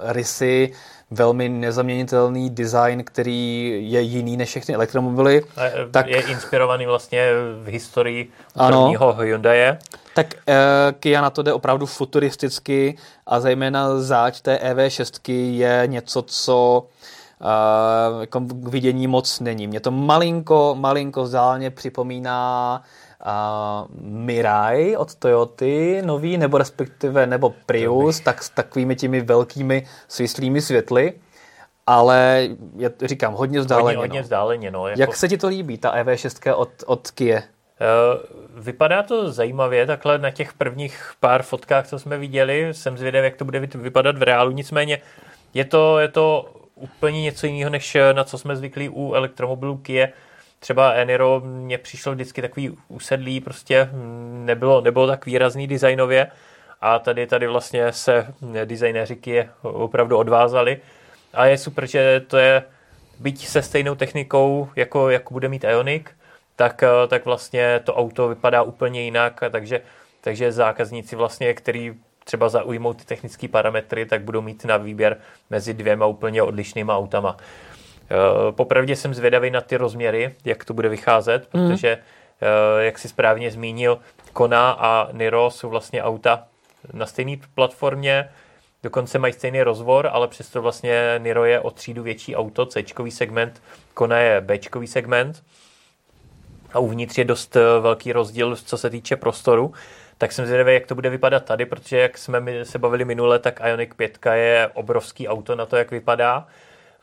rysy, velmi nezaměnitelný design, který je jiný než všechny elektromobily. A tak je inspirovaný vlastně v historii prvního Hyundai. Tak uh, Kia na to jde opravdu futuristicky a zejména záč té EV6 je něco, co uh, jako k vidění moc není. Mě to malinko, malinko vzdáleně připomíná uh, Mirai od Toyoty, nový, nebo respektive, nebo Prius, tak s takovými těmi velkými svislými světly ale já říkám, hodně vzdáleně. Hodně, hodně no. vzdáleně, no. Jako... Jak se ti to líbí, ta EV6 od, od Kia? Uh, vypadá to zajímavě, takhle na těch prvních pár fotkách, co jsme viděli, jsem zvědav, jak to bude vypadat v reálu, nicméně je to, je to úplně něco jiného, než na co jsme zvyklí u elektromobilů Kia. Třeba Eniro mě přišlo vždycky takový usedlý, prostě nebylo, nebylo tak výrazný designově. A tady, tady vlastně se designéři Kia opravdu odvázali. A je super, že to je byť se stejnou technikou, jako, jako bude mít Ioniq, tak, tak vlastně to auto vypadá úplně jinak, takže, takže zákazníci vlastně, který třeba zaujmou ty technické parametry, tak budou mít na výběr mezi dvěma úplně odlišnýma autama. Eh, popravdě jsem zvědavý na ty rozměry, jak to bude vycházet, mm. protože, eh, jak si správně zmínil, Kona a Niro jsou vlastně auta na stejné platformě, Dokonce mají stejný rozvor, ale přesto vlastně Niro je o třídu větší auto, C segment, Kona je B segment a uvnitř je dost eh, velký rozdíl, co se týče prostoru. Tak jsem zvědavý, jak to bude vypadat tady, protože jak jsme se bavili minule, tak Ioniq 5 je obrovský auto na to, jak vypadá.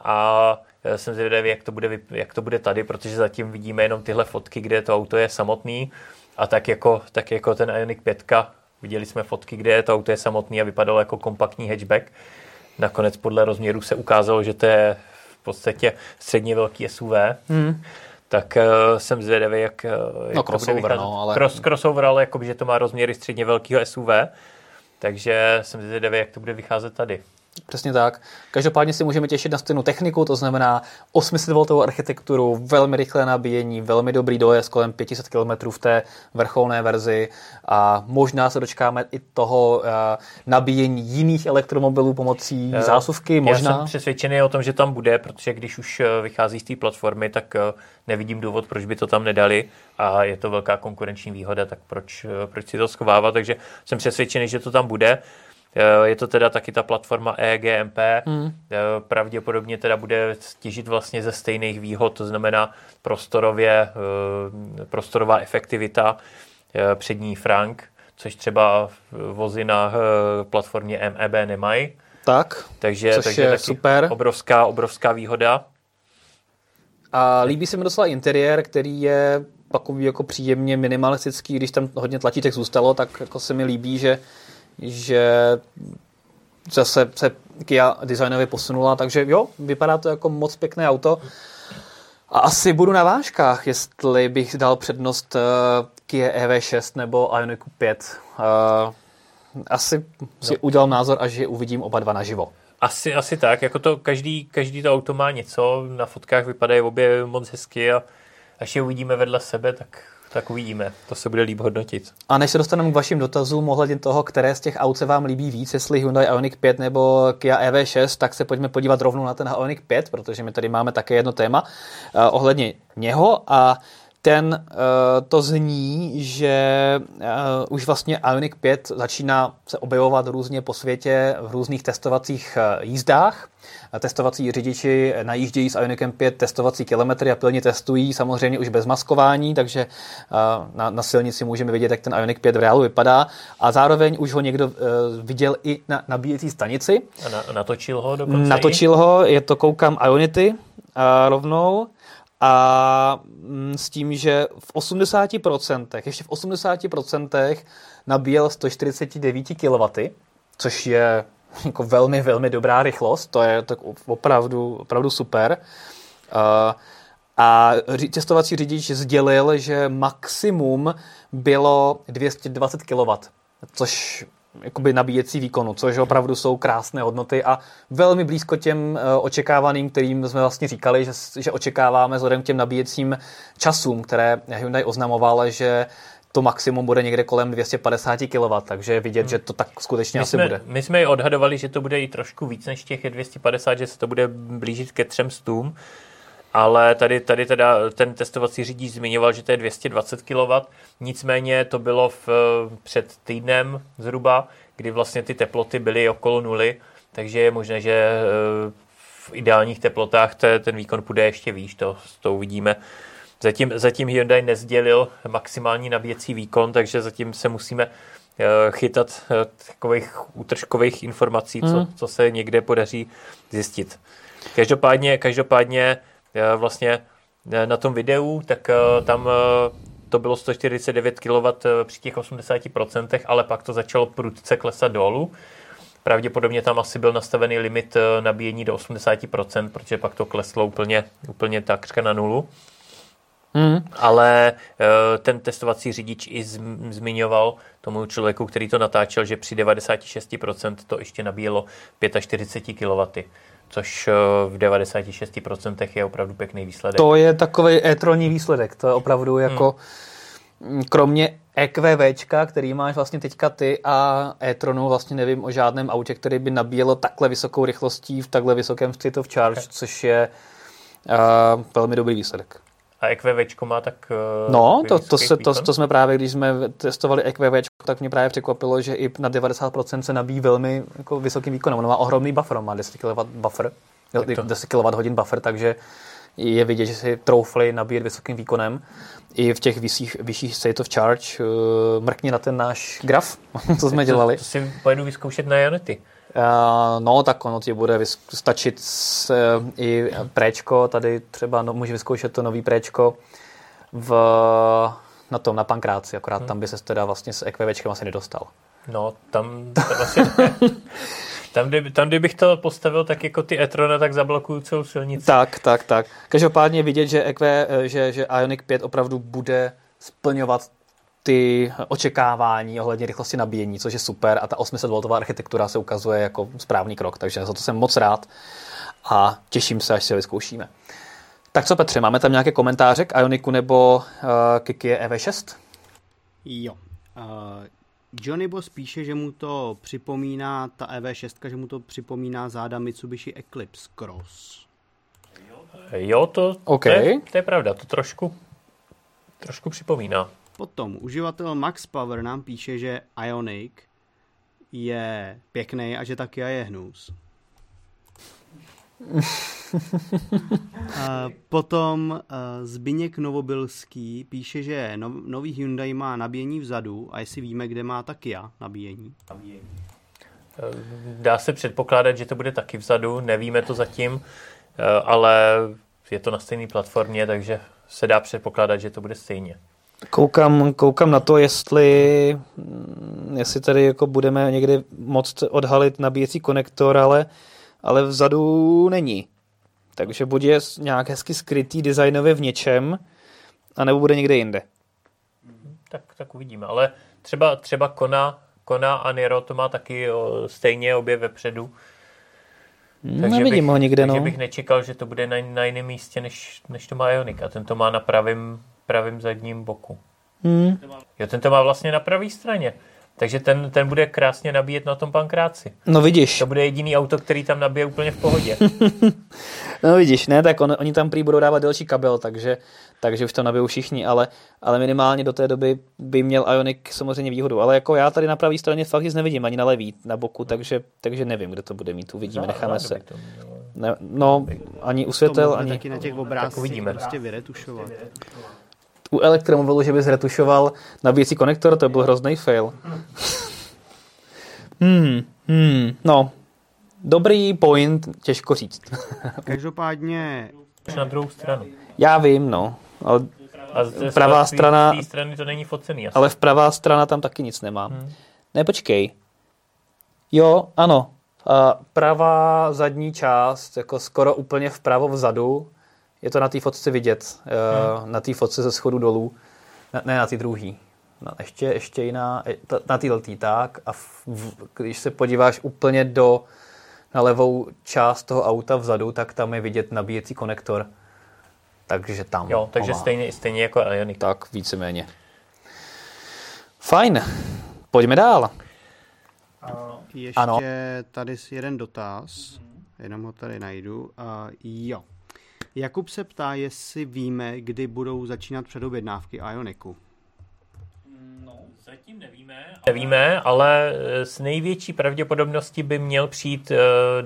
A jsem zvědavý, jak to, bude, jak to bude tady, protože zatím vidíme jenom tyhle fotky, kde to auto je samotný. A tak jako, tak jako ten Ioniq 5 Viděli jsme fotky, kde to auto je samotný a vypadalo jako kompaktní hatchback. Nakonec podle rozměru se ukázalo, že to je v podstatě středně velký SUV. Hmm. Tak uh, jsem zvědavý, jak, eh, jak no, to bude no, ale... Cross, crossover, ale jako, že to má rozměry středně velkého SUV. Takže jsem zvědavý, jak to bude vycházet tady. Přesně tak. Každopádně si můžeme těšit na stejnou techniku, to znamená 800V architekturu, velmi rychlé nabíjení, velmi dobrý dojezd kolem 500 km v té vrcholné verzi a možná se dočkáme i toho uh, nabíjení jiných elektromobilů pomocí uh, zásuvky. Možná. Já jsem přesvědčený o tom, že tam bude, protože když už eh, vychází z té platformy, tak uh, nevidím důvod, proč by to tam nedali a je to velká konkurenční výhoda, tak proč, proč si to schovávat, takže jsem přesvědčený, že to tam bude. Je to teda taky ta platforma EGMP, hmm. pravděpodobně teda bude těžit vlastně ze stejných výhod, to znamená prostorově, eh, prostorová efektivita, eh, přední frank, což třeba vozy na eh, platformě MEB nemají. Tak, takže, což takže je taky super. Obrovská, obrovská výhoda. A líbí se mi docela interiér, který je takový jako příjemně minimalistický, když tam hodně tlačítek zůstalo, tak jako se mi líbí, že že zase se Kia designově posunula, takže jo, vypadá to jako moc pěkné auto. A asi budu na vážkách, jestli bych dal přednost uh, Kia EV6 nebo Ioniqu 5. Uh, asi no. si udělám názor, až je uvidím oba dva naživo. Asi, asi tak, jako to každý, každý to auto má něco, na fotkách vypadají obě moc hezky a až je uvidíme vedle sebe, tak tak uvidíme, to se bude líp hodnotit. A než se dostaneme k vašim dotazům ohledně toho, které z těch aut se vám líbí víc, jestli Hyundai Ioniq 5 nebo Kia EV6, tak se pojďme podívat rovnou na ten Ioniq 5, protože my tady máme také jedno téma uh, ohledně něho a ten uh, to zní, že uh, už vlastně Ioniq 5 začíná se objevovat různě po světě v různých testovacích uh, jízdách. Testovací řidiči najíždějí s Ioniqem 5 testovací kilometry a plně testují, samozřejmě už bez maskování, takže na, na silnici můžeme vidět, jak ten Ioniq 5 v reálu vypadá. A zároveň už ho někdo uh, viděl i na nabíjecí stanici. A na, natočil ho dokonce Natočil i? ho, je to koukám Ionity uh, rovnou. A mm, s tím, že v 80%, ještě v 80% nabíjel 149 kW, což je jako velmi, velmi dobrá rychlost, to je tak opravdu, opravdu super. A testovací řidič sdělil, že maximum bylo 220 kW, což jakoby nabíjecí výkonu, což opravdu jsou krásné hodnoty a velmi blízko těm eh, očekávaným, kterým jsme vlastně říkali, že, že očekáváme vzhledem k těm nabíjecím časům, které Hyundai oznamoval, že to maximum bude někde kolem 250 kW, takže je vidět, hmm. že to tak skutečně my asi jsme, bude. My jsme i odhadovali, že to bude i trošku víc než těch 250, že se to bude blížit ke 300, ale tady, tady teda ten testovací řidič zmiňoval, že to je 220 kW, nicméně to bylo v, před týdnem zhruba, kdy vlastně ty teploty byly okolo nuly, takže je možné, že v ideálních teplotách te, ten výkon půjde ještě výš, to, to uvidíme. Zatím, zatím Hyundai nezdělil maximální nabíjecí výkon, takže zatím se musíme eh, chytat eh, takových útržkových informací, co, Mhm. co se někde podaří zjistit. Každopádně, každopádně eh, vlastně eh, na tom videu, tak eh, tam eh, to bylo 149 kW při těch 80%, ale pak to začalo prudce klesat dolů. Pravděpodobně tam asi byl nastavený limit eh, nabíjení do 80%, protože pak to kleslo úplně, úplně takřka na nulu. Hmm. Ale eh, ten testovací řidič i zm- zmiňoval tomu člověku, který to natáčel, že při 96% to ještě nabíjelo 45 kW, což eh, v 96% je opravdu pěkný výsledek. To je takový e-tronní výsledek. To je opravdu jako, hmm. kromě EQVčka, který máš vlastně teďka ty a e-tronu, vlastně nevím o žádném autě, který by nabíjelo takhle vysokou rychlostí v takhle vysokém state of charge, což je uh, velmi dobrý výsledek. A EQVčko má tak eh, No, to, to, se, to, to jsme právě, když jsme testovali EQV, tak mě právě překvapilo, že i na 90% se nabíjí velmi jako vysokým výkonem. Ono má ohromný buffer, má 10 kW buffer, Tak to- 10 kWh buffer, takže je vidět, že si troufli nabíjet vysokým výkonem. I v těch vyšších, vyšších state of charge uh, mrkni na ten náš graf, co jsme dělali. To, to si pojedu vyzkoušet na Ionity. Uh, no, tak ono ti bude stačit s, uh, i préčko, tady třeba no, může vyzkoušet to nový préčko v, na tom, na pankráci, akorát Hmm. tam by se teda vlastně s EQVčkem asi nedostal. No, tam, tam asi ne. Tam, kdy, tam, kdybych to postavil tak jako ty e-trona, tak zablokuju celou silnici. Tak, tak, tak. Každopádně vidět, že, EQ, eh, že, že Ioniq 5 opravdu bude splňovat ty očekávání ohledně rychlosti nabíjení, což je super a ta 800V architektura se ukazuje jako správný krok, takže za to jsem moc rád a těším se, až si ho vyzkoušíme. Tak co Petře, máme tam nějaké komentáře k Ioniku nebo uh, k Kia EV6? Jo. Uh, Johnny Boss píše, že mu to připomíná, ta EV6, že mu to připomíná záda Mitsubishi Eclipse Cross. Jo, to, OK. to, je, to je pravda, to trošku, trošku připomíná. Potom uživatel Max Power nám píše, že Ionic je pěkný a že taky je hnus. Potom uh, Zbyněk Novobilský píše, že no, nový Hyundai má nabíjení vzadu a jestli víme, kde má ta Kia nabíjení. Dá se předpokládat, že to bude taky vzadu, nevíme to zatím, eh, ale je to na stejné platformě, takže se dá předpokládat, že to bude stejně. Koukám, koukám na to, jestli, mm, jestli tady jako budeme někdy moct odhalit nabíjecí konektor, ale, ale vzadu není. Takže buď je nějak hezky skrytý designově v něčem, anebo bude někde jinde. Tak, tak uvidíme, ale třeba, třeba Kona, Kona a Niro to má taky o, stejně obě vepředu. Nevidím bych, ho nikde, takže no. bych nečekal, že to bude na, na jiném místě, než, než to má Ioniq. A ten to má na pravém, pravém zadním boku. Hmm. Jo, ten to má vlastně na pravé straně. Takže ten, ten bude krásně nabíjet na tom pankráci. No vidíš, To bude jediný auto, který tam nabije úplně v pohodě. no vidíš, ne, tak on, oni tam prý budou dávat delší kabel, takže, takže už to nabijou všichni, ale, ale minimálně do té doby by měl Ioniq samozřejmě výhodu. Ale jako já tady na pravé straně fakt nic nevidím, ani na levý, na boku, takže, takže nevím, kde to bude mít, uvidíme, necháme se. Ne, no, ani u světel, ani taky na těch obrázcích prostě vyretušovat. U elektromobilu, že by zretušoval nabíjecí konektor, to byl hrozný fail. Hmm, hmm, no, dobrý point, těžko říct. Každopádně Na druhou stranu. Já vím, no, ale, A z, Pravá strana- Z strany to není focený. Asi. ale v pravá strana tam taky nic nemá. Hmm. Ne, počkej. Jo, ano. A pravá zadní část, jako skoro úplně vpravo vzadu, je to na té fotce vidět. Hmm. Na té fotce ze schodu dolů. Ne, ne na té druhý. Na, ještě, ještě jiná, e, ta- na té letý tak. A v, v, když se podíváš úplně do na levou část toho auta vzadu, tak tam je vidět nabíjecí konektor. Takže tam. Jo, takže má. stejně, stejně jako Ioniq. Tak, víceméně. Fajn. Pojďme dál. ještě Ano. tady jeden dotaz, jenom ho tady najdu. Uh, jo. Jakub se ptá, jestli víme, kdy budou začínat předobjednávky Ioniku. Zatím nevíme, ale... nevíme, ale s největší pravděpodobností by měl přijít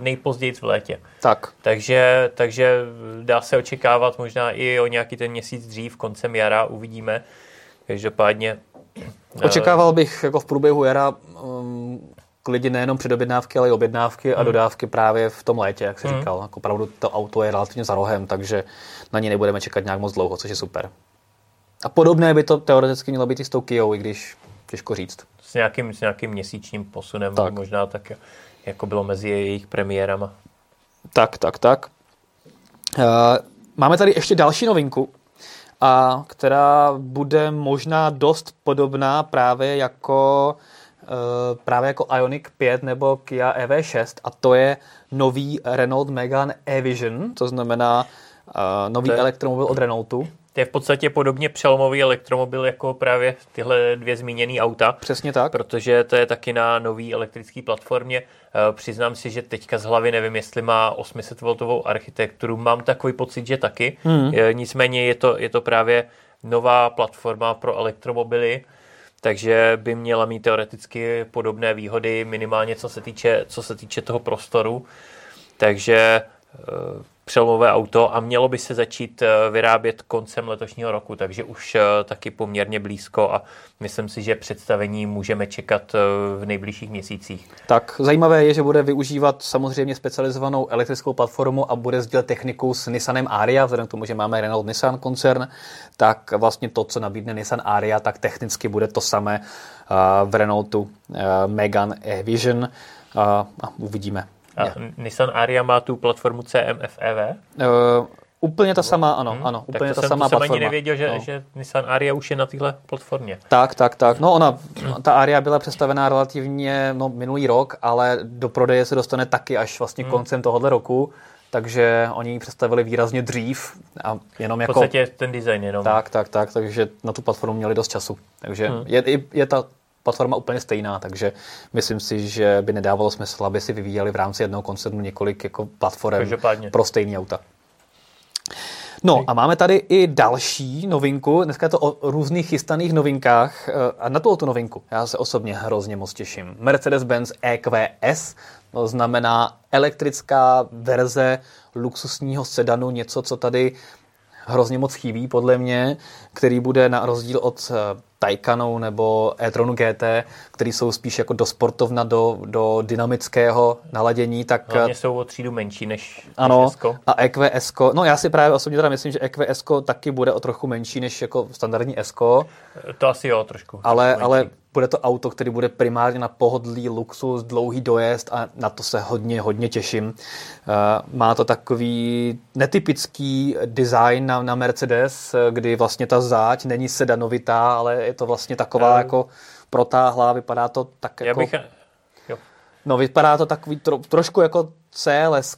nejpozději v létě. Tak. Takže, takže dá se očekávat možná i o nějaký ten měsíc dřív, koncem jara, uvidíme. Každopádně... Očekával bych jako v průběhu jara um, lidi nejenom předobjednávky, ale i objednávky hmm. a dodávky právě v tom létě, jak jsi hmm. říkal. Jako opravdu to auto je relativně za rohem, takže na ně nebudeme čekat nějak moc dlouho, což je super. A podobné by to teoreticky mělo být i s tou Kijou, i když těžko říct. S nějakým, s nějakým měsíčním posunem, tak. možná tak, jako bylo mezi jejich premiérama. Tak, tak, tak. Uh, máme tady ještě další novinku, a která bude možná dost podobná právě jako uh, právě jako Ioniq 5 nebo Kia EV6 a to je nový Renault Megane E-Vision, to znamená uh, nový to je, elektromobil od Renaultu. To je v podstatě podobně přelomový elektromobil jako právě tyhle dvě zmíněné auta. Přesně tak. Protože to je taky na nový elektrické platformě. Uh, přiznám si, že teďka z hlavy nevím, jestli má 800V architekturu. Mám takový pocit, že taky. Hmm. Nicméně je to, je to právě nová platforma pro elektromobily takže by měla mít teoreticky podobné výhody, minimálně co se týče, co se týče toho prostoru. Takže eh, přelomové auto a mělo by se začít eh, vyrábět koncem letošního roku, takže už eh, taky poměrně blízko a myslím si, že představení můžeme čekat v nejbližších měsících. Tak zajímavé je, že bude využívat samozřejmě specializovanou elektrickou platformu a bude sdílet techniku s Nissanem Aria, vzhledem k tomu, že máme Renault Nissan koncern, tak vlastně to, co nabídne Nissan Aria, tak technicky bude to samé v Renaultu Megane E-Vision a uvidíme. A Nissan Aria má tu platformu CMFEV? Uh, Úplně ta sama, ano, hmm. ano, úplně tak ta jsem, sama to jsem platforma. ani nevěděl, že, no. že Nissan Aria už je na téhle platformě. Tak, tak, tak. No ona, ta Aria byla představená relativně no, minulý rok, ale do prodeje se dostane taky až vlastně hmm. koncem tohohle roku, takže oni ji představili výrazně dřív. A jenom jako, v podstatě ten design jenom. Tak, tak, tak, takže na tu platformu měli dost času. Takže hmm. je, je ta platforma úplně stejná, takže myslím si, že by nedávalo smysl, aby si vyvíjeli v rámci jednoho koncernu několik jako platform pro stejný auta. No a máme tady i další novinku. Dneska je to o různých chystaných novinkách. Eh, a na tu novinku já se osobně hrozně moc těším. Mercedes-Benz EQS, to znamená elektrická verze luxusního sedanu, něco, co tady hrozně moc chybí podle mě, který bude na rozdíl od eh, Taycanu nebo e-tronu GT, který jsou spíš jako do sportovna, do, do dynamického naladění, tak... Hlavně jsou o třídu menší než, ano, než S-ko. a EQS, no já si právě osobně teda myslím, že EQS taky bude o trochu menší než jako standardní S. To asi jo, trošku. Ale, ale bude to auto, který bude primárně na pohodlý luxus, dlouhý dojezd a na to se hodně, hodně těším. Eh, má to takový netypický design na, na Mercedes, kdy vlastně ta záď není sedanovitá, ale je to vlastně taková um, jako protáhlá, vypadá to tak jako... Bych... Jo. No, vypadá to takový tro, trošku jako CLS,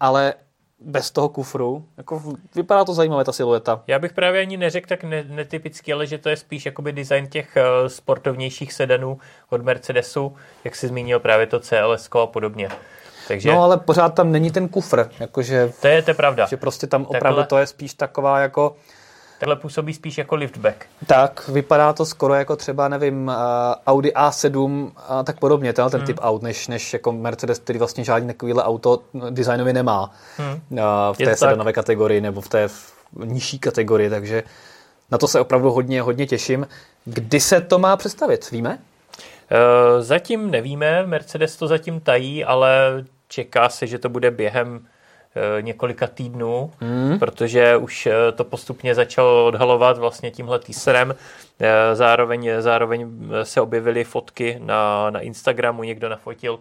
ale bez toho kufru. Jako, vypadá to zajímavé, ta silueta. Já bych právě ani neřekl tak ne- netypicky, ale že to je spíš jakoby design těch uh, sportovnějších sedanů od Mercedesu, jak si zmínil právě to CLS a podobně. Takže... No ale pořád tam není ten kufr, jakože... To je, to je pravda. Že prostě tam opravdu Takhle... to je spíš taková jako Takhle působí spíš jako liftback. Tak, vypadá to skoro jako třeba, nevím, Audi A7 a tak podobně, ten, ten hmm. typ aut, než, než jako Mercedes, který vlastně žádný takovýhle auto designově nemá hmm. v té sedanové kategorii nebo v té nižší kategorii, takže na to se opravdu hodně, hodně těším. Kdy se to má představit, víme? Zatím nevíme, Mercedes to zatím tají, ale čeká se, že to bude během Eh, několika týdnů, mm. protože už eh, to postupně začalo odhalovat vlastně tímhle teaserem. Eh, zároveň, zároveň se objevily fotky na, na Instagramu, někdo nafotil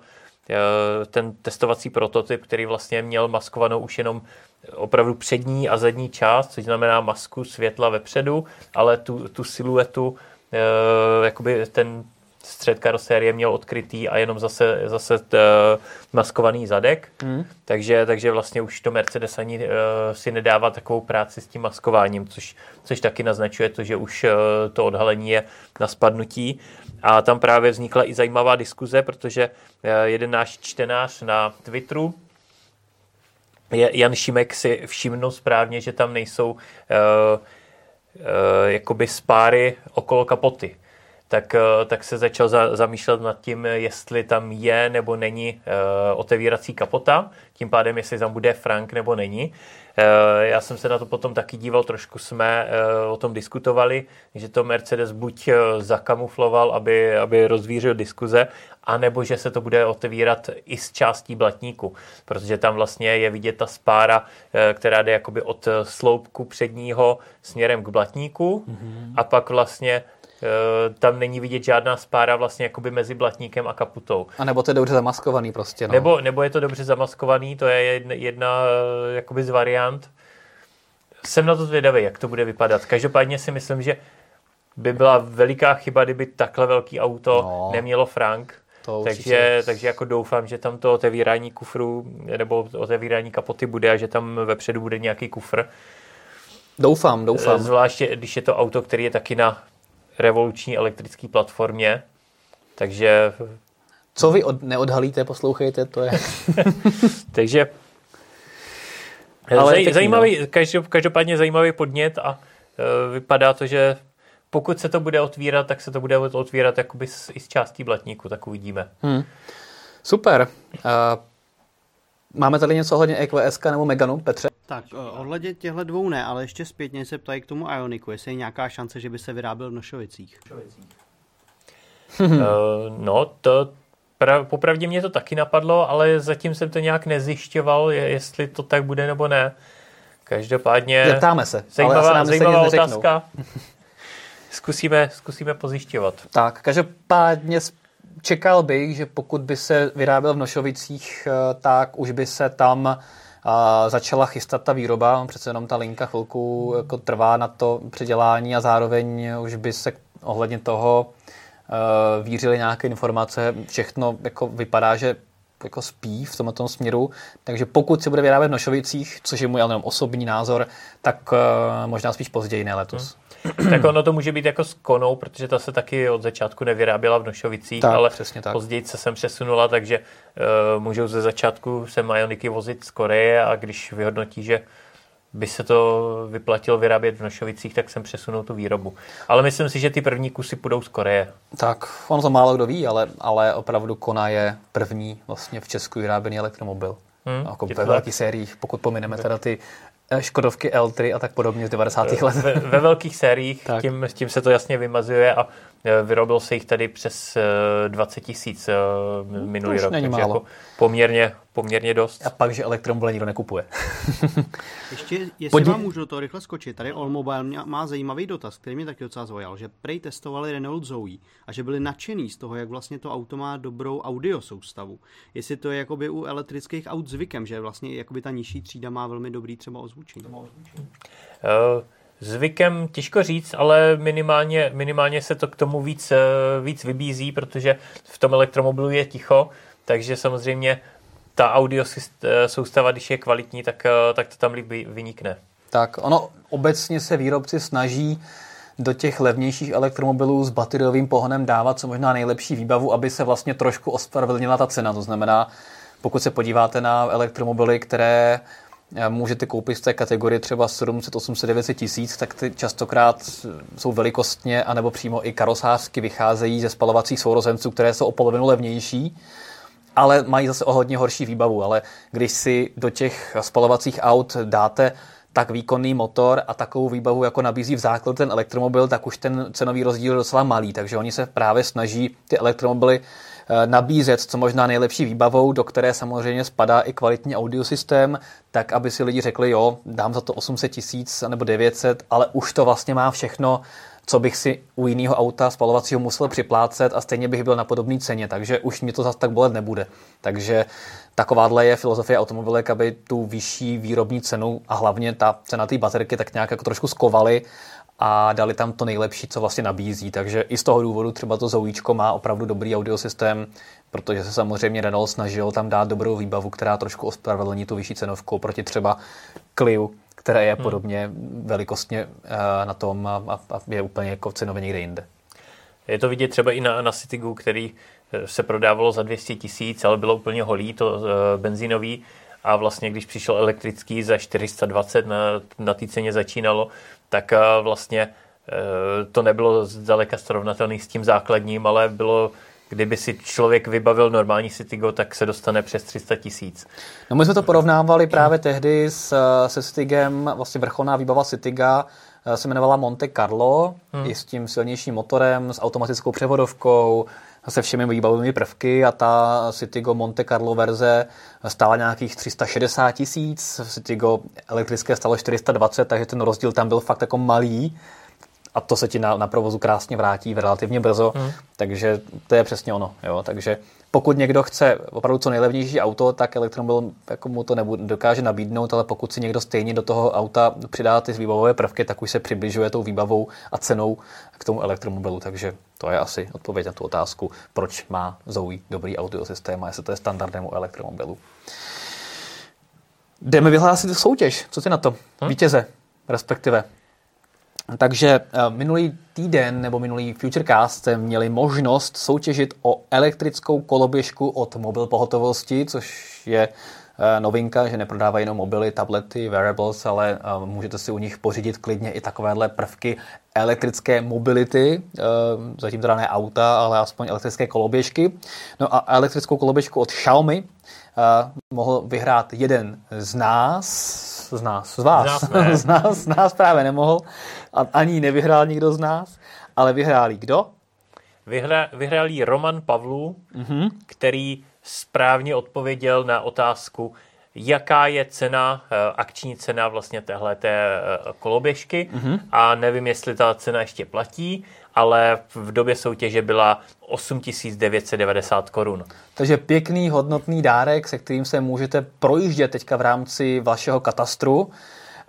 ten testovací prototyp, který vlastně měl maskovanou už jenom opravdu přední a zadní část, což znamená masku světla vepředu, ale tu, tu siluetu, jakoby ten střed karosérie měl odkrytý a jenom zase, zase t, uh, maskovaný zadek. Mm. Takže, takže vlastně už to Mercedes ani uh, si nedává takovou práci s tím maskováním, což, což taky naznačuje to, že už uh, to odhalení je na spadnutí. A tam právě vznikla i zajímavá diskuze, protože uh, jeden náš čtenář na Twitteru, Jan Šimek si všimnul správně, že tam nejsou uh, uh, jakoby spáry okolo kapoty tak, tak se začal za, zamýšlet nad tím, jestli tam je nebo není uh, otevírací kapota, tím pádem, jestli tam bude Frank nebo není. Uh, já jsem se na to potom taky díval, trošku jsme o tom diskutovali, že to Mercedes buď zakamufloval, aby, aby rozvířil diskuze, anebo že se to bude otevírat i z částí blatníku, protože tam vlastně je vidět ta spára, která jde jakoby od sloupku předního směrem k blatníku mm-hmm. a pak vlastně Eh, tam není vidět žádná spára vlastně jakoby mezi blatníkem a kaputou. A nebo to je dobře zamaskovaný prostě. No. Nebo, nebo je to dobře zamaskovaný, to je jedna, jedna eh, jakoby z variant. Jsem na to zvědavý, jak to bude vypadat. Každopádně si myslím, že by byla veliká chyba, kdyby takhle velký auto no. nemělo Frank. To takže, takže jako doufám, že tam to otevírání kufru nebo otevírání kapoty bude a že tam vepředu bude nějaký kufr. Doufám, doufám. Zvláště, když je to auto, který je taky na revoluční elektrické platformě, takže... Co vy od, neodhalíte, poslouchejte, to je... takže ale zaj, zajímavý, no. každopádně zajímavý podnět a uh, vypadá to, že pokud se to bude otvírat, tak se to bude otvírat jakoby z, i z částí blatníku, tak uvidíme. Hmm. Super. Uh, máme tady něco ohledně EQS nebo Meganu, Petře? Tak, eh, ohledně těchto dvou ne, ale ještě zpětně se ptají k tomu Ioniku, jestli je nějaká šance, že by se vyráběl v Nošovicích. uh, no, to pra, popravdě mě to taky napadlo, ale zatím jsem to nějak nezjišťoval, jestli to tak bude nebo ne. Každopádně... Zeptáme se, zajímavá, ale nám zajímavá otázka. zkusíme, zkusíme pozjišťovat. Tak, každopádně čekal bych, že pokud by se vyráběl v Nošovicích, eh, tak už by se tam a začala chystat ta výroba, přece jenom ta linka chvilku jako trvá na to předělání a zároveň už by se ohledně toho uh, vířily nějaké informace, všechno jako vypadá, že jako spí v tomto směru, takže pokud se bude vyrábět v Nošovicích, což je můj jenom osobní názor, tak uh, možná spíš později, ne letos. Hmm. tak ono to může být jako s konou, protože ta se taky od začátku nevyráběla v Nošovicích, tak, ale přesně tak. později se sem přesunula, takže uh, můžou ze začátku se Majoniky vozit z Koreje a když vyhodnotí, že by se to vyplatilo vyrábět v Nošovicích, tak jsem přesunul tu výrobu. Ale myslím si, že ty první kusy půjdou z Koreje. Tak, on to málo kdo ví, ale, ale opravdu Kona je první vlastně v Česku vyráběný elektromobil. Hmm, jako ve velkých sériích, pokud pomineme teda ty Škodovky L3 a tak podobně z 90. Eh, let. Ve, ve velkých sériích tím, tím se to jasně vymazuje a eh, vyrobil se jich tady přes 20 tisíc minulý rok. Není málo. Jako poměrně, poměrně dost. A pak, že elektromobile nikdo nekupuje. Ještě, jestli Podí... vám můžu do toho rychle skočit, tady Allmobile má zajímavý dotaz, který mě taky docela zaujal, že prej testovali Renault Zoe a že byli nadšený z toho, jak vlastně to auto má dobrou audio soustavu. Jestli to je jakoby u elektrických aut zvykem, že vlastně jakoby ta nižší třída má velmi dobrý třeba ozvučení. Uh, zvykem těžko říct, ale minimálně, minimálně se to k tomu víc, eh, víc vybízí, protože v tom elektromobilu je ticho, takže samozřejmě ta audio eh, soustava, když je kvalitní, tak, eh, tak to tam líp vynikne. Tak ono obecně se výrobci snaží do těch levnějších elektromobilů s bateriovým pohonem dávat co možná nejlepší výbavu, aby se vlastně trošku ospravedlnila ta cena. To znamená, pokud se podíváte na elektromobily, které můžete koupit v té kategorii třeba 700, 800, 900 tisíc, tak ty častokrát jsou velikostně anebo přímo i karosářsky vycházejí ze spalovacích sourozenců, které jsou o polovinu levnější ale mají zase o hodně horší výbavu. Ale když si do těch spalovacích aut dáte tak výkonný motor a takovou výbavu, jako nabízí v základu ten elektromobil, tak už ten cenový rozdíl je docela malý. Takže oni se právě snaží ty elektromobily nabízet co možná nejlepší výbavou, do které samozřejmě spadá i kvalitní audiosystém, tak aby si lidi řekli, jo, dám za to 800 tisíc nebo 900, ale už to vlastně má všechno co bych si u jiného auta spalovacího musel připlácet a stejně bych byl na podobné ceně, takže už mě to zase tak bolet nebude. Takže takováhle je filozofie automobilek, aby tu vyšší výrobní cenu a hlavně ta cena té baterky tak nějak jako trošku skovali a dali tam to nejlepší, co vlastně nabízí. Takže i z toho důvodu třeba to Zoujíčko má opravdu dobrý audiosystém, protože se samozřejmě Renault snažil tam dát dobrou výbavu, která trošku ospravedlní tu vyšší cenovku proti třeba Clio, které je hmm. podobně velikostně eh, na tom a, je úplně jako cenově někde jinde. Je to vidět třeba i na, na Citygu, který eh, se prodávalo za 200 tisíc, ale bylo úplně holý, to uh, benzínový. A vlastně, když přišel elektrický za 420 na, na té ceně začínalo, tak uh, vlastně to nebylo zdaleka srovnatelné s tím základním, ale bylo kdyby si člověk vybavil normální Citygo, tak se dostane přes 300 tisíc. No my jsme to porovnávali právě tehdy s, se Citygem, vlastně vrcholná výbava Cityga eh, se jmenovala Monte Carlo, hmm. i s tím silnějším motorem, s automatickou převodovkou, se všemi výbavovými prvky a ta Citigo Monte Carlo verze stála nějakých 360 tisíc, Citigo elektrické stalo 420, takže ten rozdíl tam byl fakt jako malý a to se ti na, na provozu krásně vrátí relativně brzo, hmm. takže to je přesně ono. Jo? Takže pokud někdo chce opravdu co nejlevnější auto, tak elektromobil jako mu to nebude, dokáže nabídnout, ale pokud si někdo stejně do toho auta přidá ty výbavové prvky, tak už se přibližuje tou výbavou a cenou k tomu elektromobilu. Takže to je asi odpověď na tu otázku, proč má Zoe dobrý audiosystém a jestli to je standardem u elektromobilu. Jdeme vyhlásit soutěž. Co ty na to? Hmm? Vítěze, respektive. Takže eh, minulý týden nebo minulý Futurecast jste měli možnost soutěžit o elektrickou koloběžku od mobil pohotovosti, což je eh, novinka, že neprodávají jenom mobily, tablety, wearables, ale eh, můžete si u nich pořídit klidně i takovéhle prvky elektrické mobility, zatím teda ne auta, ale aspoň elektrické koloběžky. No a elektrickou koloběžku od Xiaomi mohl vyhrát jeden z nás, z nás, z vás, z nás, z nás, z nás právě nemohl a ani nevyhrál nikdo z nás, ale vyhrál kdo? Vyhra, vyhrál Roman Pavlů, mm-hmm. který správně odpověděl na otázku, jaká je cena, eh, akční cena vlastně téhle té eh, koloběžky mm-hmm. a nevím, jestli ta cena ještě platí, ale v době soutěže byla 8990 korun. Takže pěkný, hodnotný dárek, se kterým se můžete projíždět teďka v rámci vašeho katastru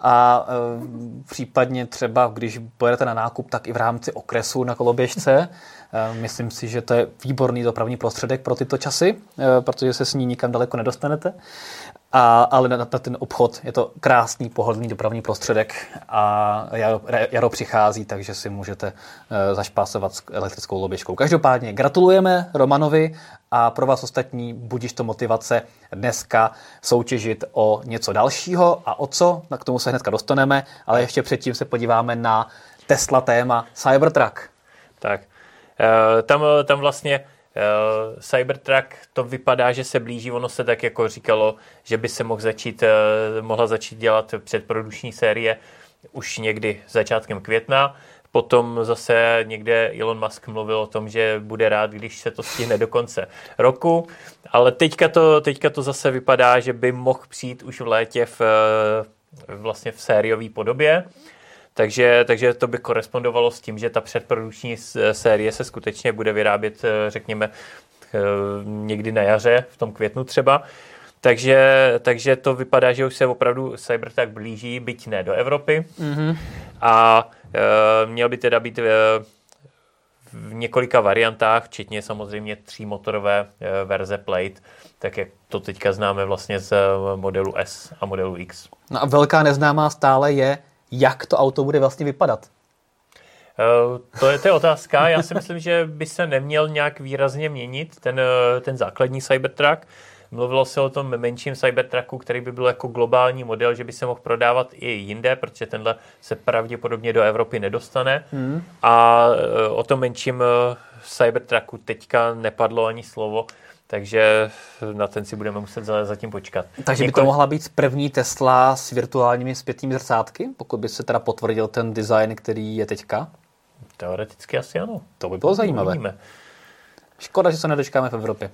a e, případně třeba, když pojedete na nákup, tak i v rámci okresu na koloběžce. E, myslím si, že to je výborný dopravní prostředek pro tyto časy, e, protože se s ní nikam daleko nedostanete. A, ale na, na ten obchod je to krásný, pohodlný dopravní prostředek a jaro, jaro přichází, takže si můžete uh, zašpásovat s elektrickou loběžkou. Každopádně gratulujeme Romanovi a pro vás ostatní budíš to motivace dneska soutěžit o něco dalšího a o co, k tomu se hnedka dostaneme, ale ještě předtím se podíváme na Tesla téma Cybertruck. Tak, uh, tam, tam vlastně Uh, Cybertruck to vypadá, že se blíží, ono se tak jako říkalo, že by se mohl začít, uh, mohla začít dělat předprodukční série už někdy začátkem května. Potom zase někde Elon Musk mluvil o tom, že bude rád, když se to stihne do konce roku, ale teďka to, teďka to zase vypadá, že by mohl přijít už v létě v, vlastně v sériové podobě. Takže, takže to by korespondovalo s tím, že ta předprodukční série se skutečně bude vyrábět, eh, řekněme, eh, někdy na jaře, v tom květnu třeba. Takže, takže to vypadá, že už se opravdu Cybertruck blíží, byť ne do Evropy. Mm-hmm. A e, měl by teda být e, v několika variantách, včetně samozřejmě třímotorové e, verze Plate, tak jak to teďka známe vlastně z modelu S a modelu X. No a velká neznámá stále je, jak to auto bude vlastně vypadat. Uh, to je, to je otázka. Já si myslím, že by se neměl nějak výrazně měnit ten, eh, ten základní Cybertruck. Mluvilo se o tom menším Cybertrucku, který by byl jako globální model, že by se mohl prodávat i jinde, protože tenhle se pravděpodobně do Evropy nedostane. Hmm. A eh, o tom menším Cybertrucku teďka nepadlo ani slovo takže na ten si budeme muset zatím počkat. Takže by to mohla být první Tesla s virtuálními zpětnými zrcátky, pokud by se teda potvrdil ten design, který je teďka? Teoreticky asi ano. To by bylo zajímavé. Uvidíme. Škoda, že se nedočkáme v Evropě.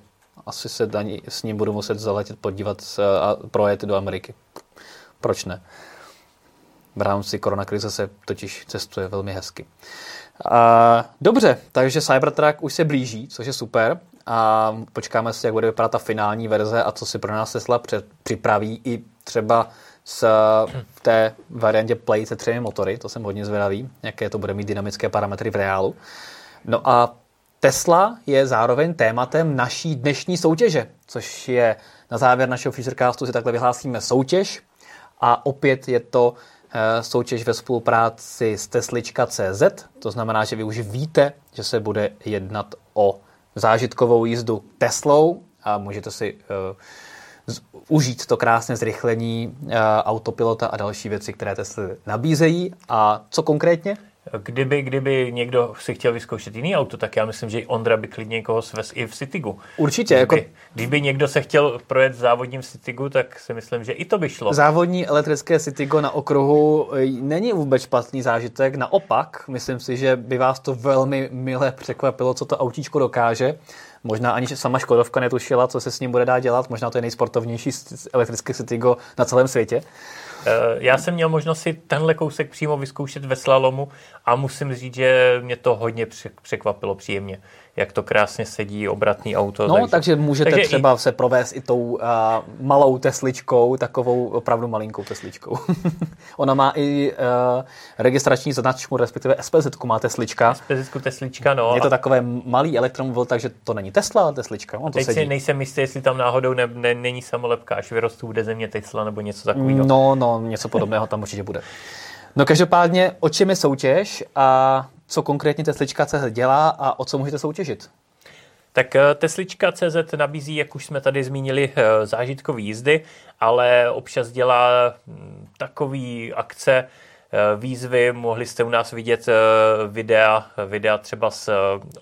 Asi se ani s ním budu muset zaletět, podívat a projet do Ameriky. Proč ne? V rámci koronakrize se totiž cestuje velmi hezky. A, dobře, takže Cybertruck už se blíží, což je super a počkáme si, jak bude vypadat ta finální verze a co si pro nás Tesla připraví i třeba s, v té variantě Play se třemi motory, to jsem hodně zvědavý, jaké to bude mít dynamické parametry v reálu. No a Tesla je zároveň tématem naší dnešní soutěže, což je na závěr našeho Futurecastu si takhle vyhlásíme soutěž a opět je to eh, soutěž ve spolupráci s Teslička.cz, to znamená, že vy už víte, že se bude jednat o zážitkovou jízdu Teslou a můžete si uh, užít to krásné zrychlení uh, autopilota a další věci, které Tesla nabízejí. A co konkrétně? Kdyby, kdyby někdo si chtěl vyzkoušet jiný auto, tak já myslím, že i Ondra by klidně někoho svez i v Citygu. Určitě. Kdyby, Jako... kdyby někdo se chtěl projet v závodním Citygu, tak si myslím, že i to by šlo. Závodní elektrické Citygo na okruhu e, není vůbec špatný zážitek, naopak, myslím si, že by vás to velmi mile překvapilo, co to autíčko dokáže. Možná ani sama Škodovka netušila, co se s ním bude dát dělat. Možná to je nejsportovnější elektrické Citygo na celém světě. Eh, já jsem měl možnost si tenhle kousek přímo vyzkoušet ve slalomu a musím říct, že mě to hodně překvapilo příjemně jak to krásně sedí, obratný auto. No, takže, takže můžete takže třeba i... se provést i tou uh, malou tesličkou, takovou opravdu malinkou tesličkou. Ona má i uh, registrační značku, respektive SPZ má teslička. SPZ teslička, no. Je to takové malý elektromobil, takže to není Tesla, ale teslička. On to Teď sedí. si nejsem jistý, jestli tam náhodou ne, ne, není samolepka, až vyrostu bude země Tesla nebo něco takového. No, no, něco podobného tam určitě bude. No každopádně, o čem je soutěž a co konkrétně Teslička CZ dělá a o co můžete soutěžit? Tak eh, Teslička CZ nabízí, jak už jsme tady zmínili, eh, zážitkové jízdy, ale občas dělá hm, takový akce, eh, výzvy. Mohli jste u nás vidět videa, videa třeba z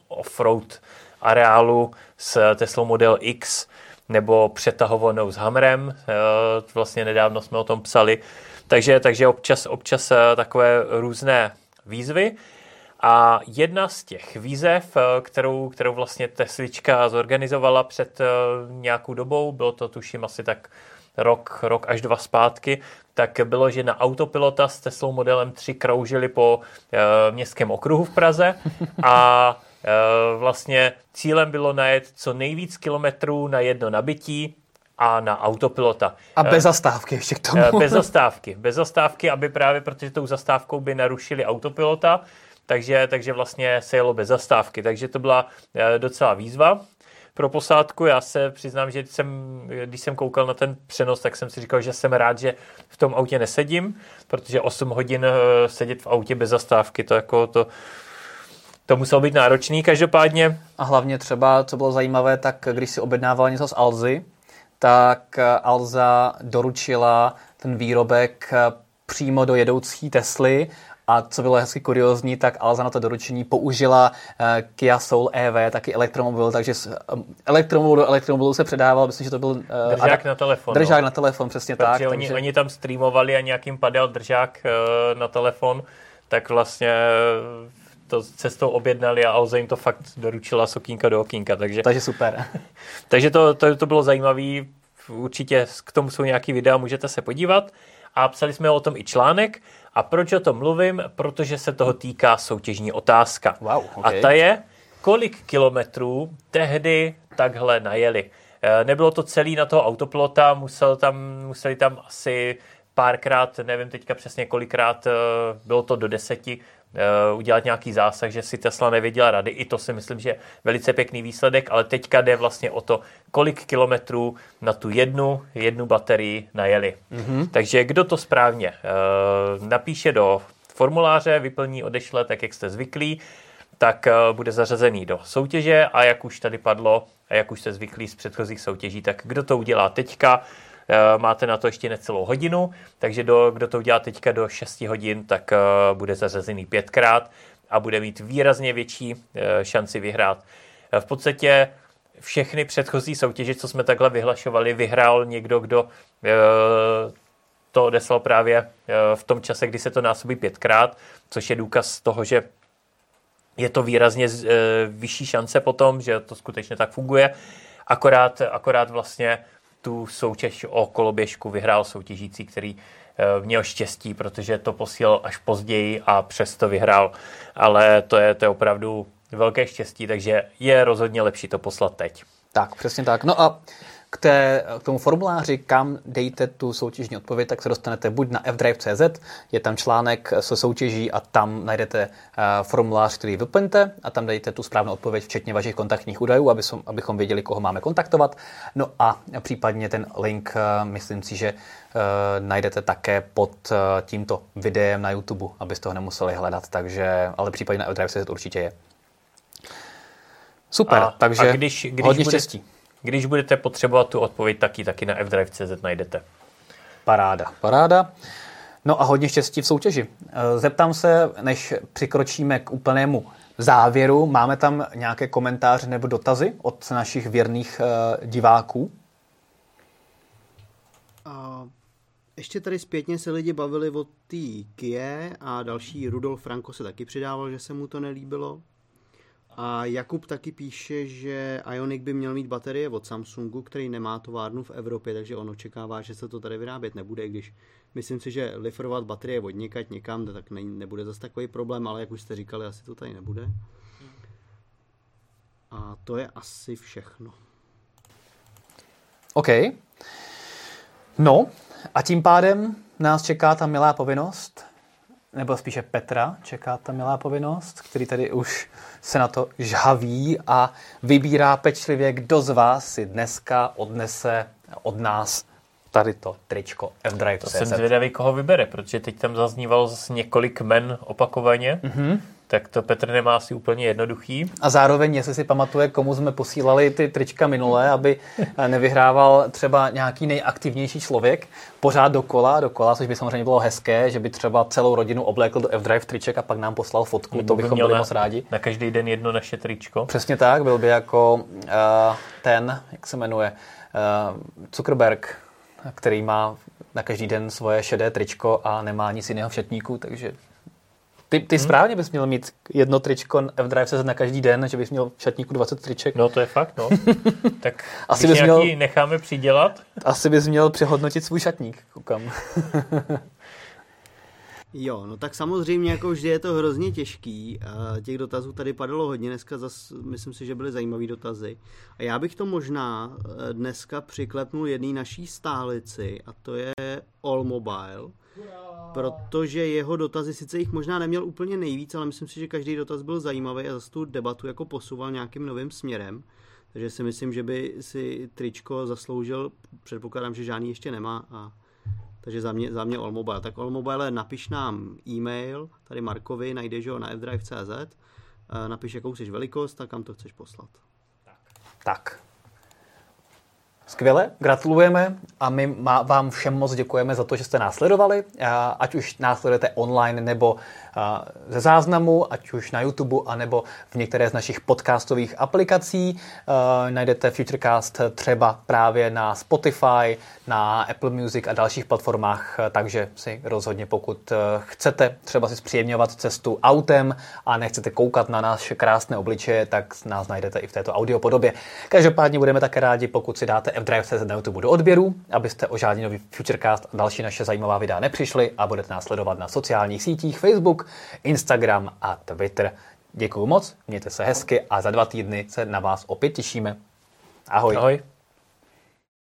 offroad areálu s Tesla Model X nebo přetahovanou s Hamrem. Vlastně nedávno jsme o tom psali. Takže, takže občas, občas takové různé výzvy. A jedna z těch výzev, eh, kterou, kterou vlastně Teslička zorganizovala před eh, nějakou dobou, bylo to tuším asi tak rok, rok až dva zpátky, tak bylo, že na autopilota s Teslou modelem 3 kroužili po e, městském okruhu v Praze a e, vlastně cílem bylo najet co nejvíc kilometrů na jedno nabití a na autopilota. A bez zastávky ještě k tomu. Bez zastávky. Bez zastávky, aby právě, protože tou zastávkou by narušili autopilota, takže, takže vlastně se jelo bez zastávky. Takže to byla eh, docela výzva pro posádku. Já se přiznám, že jsem, když jsem koukal na ten přenos, tak jsem si říkal, že jsem rád, že v tom autě nesedím, protože 8 hodin eh, sedět v autě bez zastávky, to jako to, to muselo být náročný každopádně. A hlavně třeba, co bylo zajímavé, tak když si objednával něco z Alzy, tak eh, Alza doručila ten výrobek přímo do jedoucí Tesly a co bylo hezky kuriozní, tak Alza na to doručení použila uh, Kia Soul EV, taky elektromobil, takže z um, elektromobilu do elektromobilu se předával, myslím, že to byl... Uh, držák na telefon. Držák no. na telefon, přesně Protože tak. Oni, takže... oni tam streamovali a nějakým padal držák uh, na telefon, tak vlastně to cestou objednali a Alza jim to fakt doručila z okýnka do okýnka. Takže, takže super. takže to, to, to bylo zajímavé. Určitě k tomu jsou nějaký videa, můžete se podívat. A psali jsme o tom i článek. A proč o tom mluvím? Protože se toho týká soutěžní otázka. Wow, okay. A ta je, kolik kilometrů tehdy takhle najeli. Eh, nebylo to celý na toho autopilota, musel tam, museli tam asi párkrát, nevím teďka přesně kolikrát, eh, bylo to do deseti, udělat nějaký zásah, že si Tesla nevěděla rady. I to si myslím, že je velice pěkný výsledek, ale teďka jde vlastně o to, kolik kilometrů na tu jednu, jednu baterii najeli. Mm-hmm. Takže kdo to správně uh, napíše do formuláře, vyplní, odešle, tak jak jste zvyklí, tak uh, bude zařazený do soutěže a jak už tady padlo a jak už jste zvyklí z předchozích soutěží, tak kdo to udělá teďka, Eh, máte na to ještě necelou hodinu, takže do, kdo to udělá teďka do 6 hodin, tak eh, bude zařazený pětkrát a bude mít výrazně větší eh, šanci vyhrát. V podstatě všechny předchozí soutěže, co jsme takhle vyhlašovali, vyhrál někdo, kdo to odeslal právě v tom čase, kdy se to násobí pětkrát, což je důkaz toho, že je to výrazně vyšší šance potom, že to skutečně tak funguje. Akorát, akorát vlastně tu soutěž o koloběžku vyhrál soutěžící, který eh, měl štěstí, protože to posílal až později a přesto vyhrál. Ale to je, to je opravdu velké štěstí, takže je rozhodně lepší to poslat teď. Tak, přesně tak. No a k, té, k tomu formuláři, kam dejte tu soutěžní odpověď, tak se dostanete buď na fdrive.cz, je tam článek se soutěží a tam najdete uh, formulář, který vyplňte a tam dejte tu správnou odpověď, včetně vašich kontaktních údajů, aby som, abychom věděli, koho máme kontaktovat. No a případně ten link, uh, myslím si, že uh, najdete také pod tímto videem na YouTube, abyste ho nemuseli hledat, takže, ale případně na fdrive.cz určitě je. Super, a, takže a když, když hodně bude, štěstí. Když budete potřebovat tu odpověď, taky taky na fdrive.cz najdete. Paráda, paráda. No a hodně štěstí v soutěži. Zeptám se, než přikročíme k úplnému závěru, máme tam nějaké komentáře nebo dotazy od našich věrných diváků? A ještě tady zpětně se lidi bavili o té Kie a další Rudolf Franko se taky přidával, že se mu to nelíbilo. A Jakub taky píše, že Ionic by měl mít baterie od Samsungu, který nemá továrnu v Evropě, takže on očekává, že se to tady vyrábět nebude, když myslím si, že lifrovat baterie od někať někam, tak ne, nebude zase takový problém, ale jak už jste říkali, asi to tady nebude. A to je asi všechno. OK. No, a tím pádem nás čeká ta milá povinnost, nebo spíše Petra čeká ta milá povinnost, který tady už se na to žhaví a vybírá pečlivě, kdo z vás si dneska odnese od nás tady to tričko F-Drive. To jsem zvědavý, koho vybere, protože teď tam zaznívalo zase několik men opakovaně. Mm-hmm tak to Petr nemá asi úplně jednoduchý. A zároveň, jestli si pamatuje, komu jsme posílali ty trička minulé, aby nevyhrával třeba nějaký nejaktivnější člověk pořád dokola, dokola, což by samozřejmě bylo hezké, že by třeba celou rodinu oblékl do F-Drive triček a pak nám poslal fotku, Nebo to bychom by byli na, moc rádi. Na každý den jedno naše tričko. Přesně tak, byl by jako uh, ten, jak se jmenuje, uh, Zuckerberg, který má na každý den svoje šedé tričko a nemá nic jiného v šatníku, takže ty, ty hmm. správně bys měl mít jedno tričko F-Drive se na každý den, že bys měl v šatníku 20 triček. No to je fakt, no. tak asi bys měl, necháme přidělat. Asi bys měl přehodnotit svůj šatník, koukám. Jo, no tak samozřejmě jako vždy je to hrozně těžký. Těch dotazů tady padalo hodně, dneska zas, myslím si, že byly zajímavé dotazy. A já bych to možná eh, dneska přiklepnul jedné naší stálici a to je All Mobile protože jeho dotazy, sice jich možná neměl úplně nejvíc, ale myslím si, že každý dotaz byl zajímavý a zase tu debatu jako posouval nějakým novým směrem. Takže si myslím, že by si tričko zasloužil, předpokládám, že žádný ještě nemá. A, takže za mě, za mě Allmobile. Tak Allmobile napiš nám e-mail, tady Markovi, najdeš ho na fdrive.cz, napiš, jakou jsi velikost a kam to chceš poslat. Tak. tak. Skvěle, gratulujeme a my vám všem moc děkujeme za to, že jste nás sledovali, ať už nás sledujete online nebo ze záznamu, ať už na YouTube, anebo v některé z našich podcastových aplikací. Najdete Futurecast třeba právě na Spotify, na Apple Music a dalších platformách, takže si rozhodně, pokud chcete třeba si zpříjemňovat cestu autem a nechcete koukat na naše krásné obličeje, tak nás najdete i v této audio podobě. Každopádně budeme také rádi, pokud si dáte F-Drive na YouTube do odběru, abyste o žádný nový Futurecast a další naše zajímavá videa nepřišli a budete nás sledovat na sociálních sítích Facebook, Instagram a Twitter. Děkuji moc, mějte se hezky a za dva týdny se na vás opět těšíme. Ahoj. Ahoj.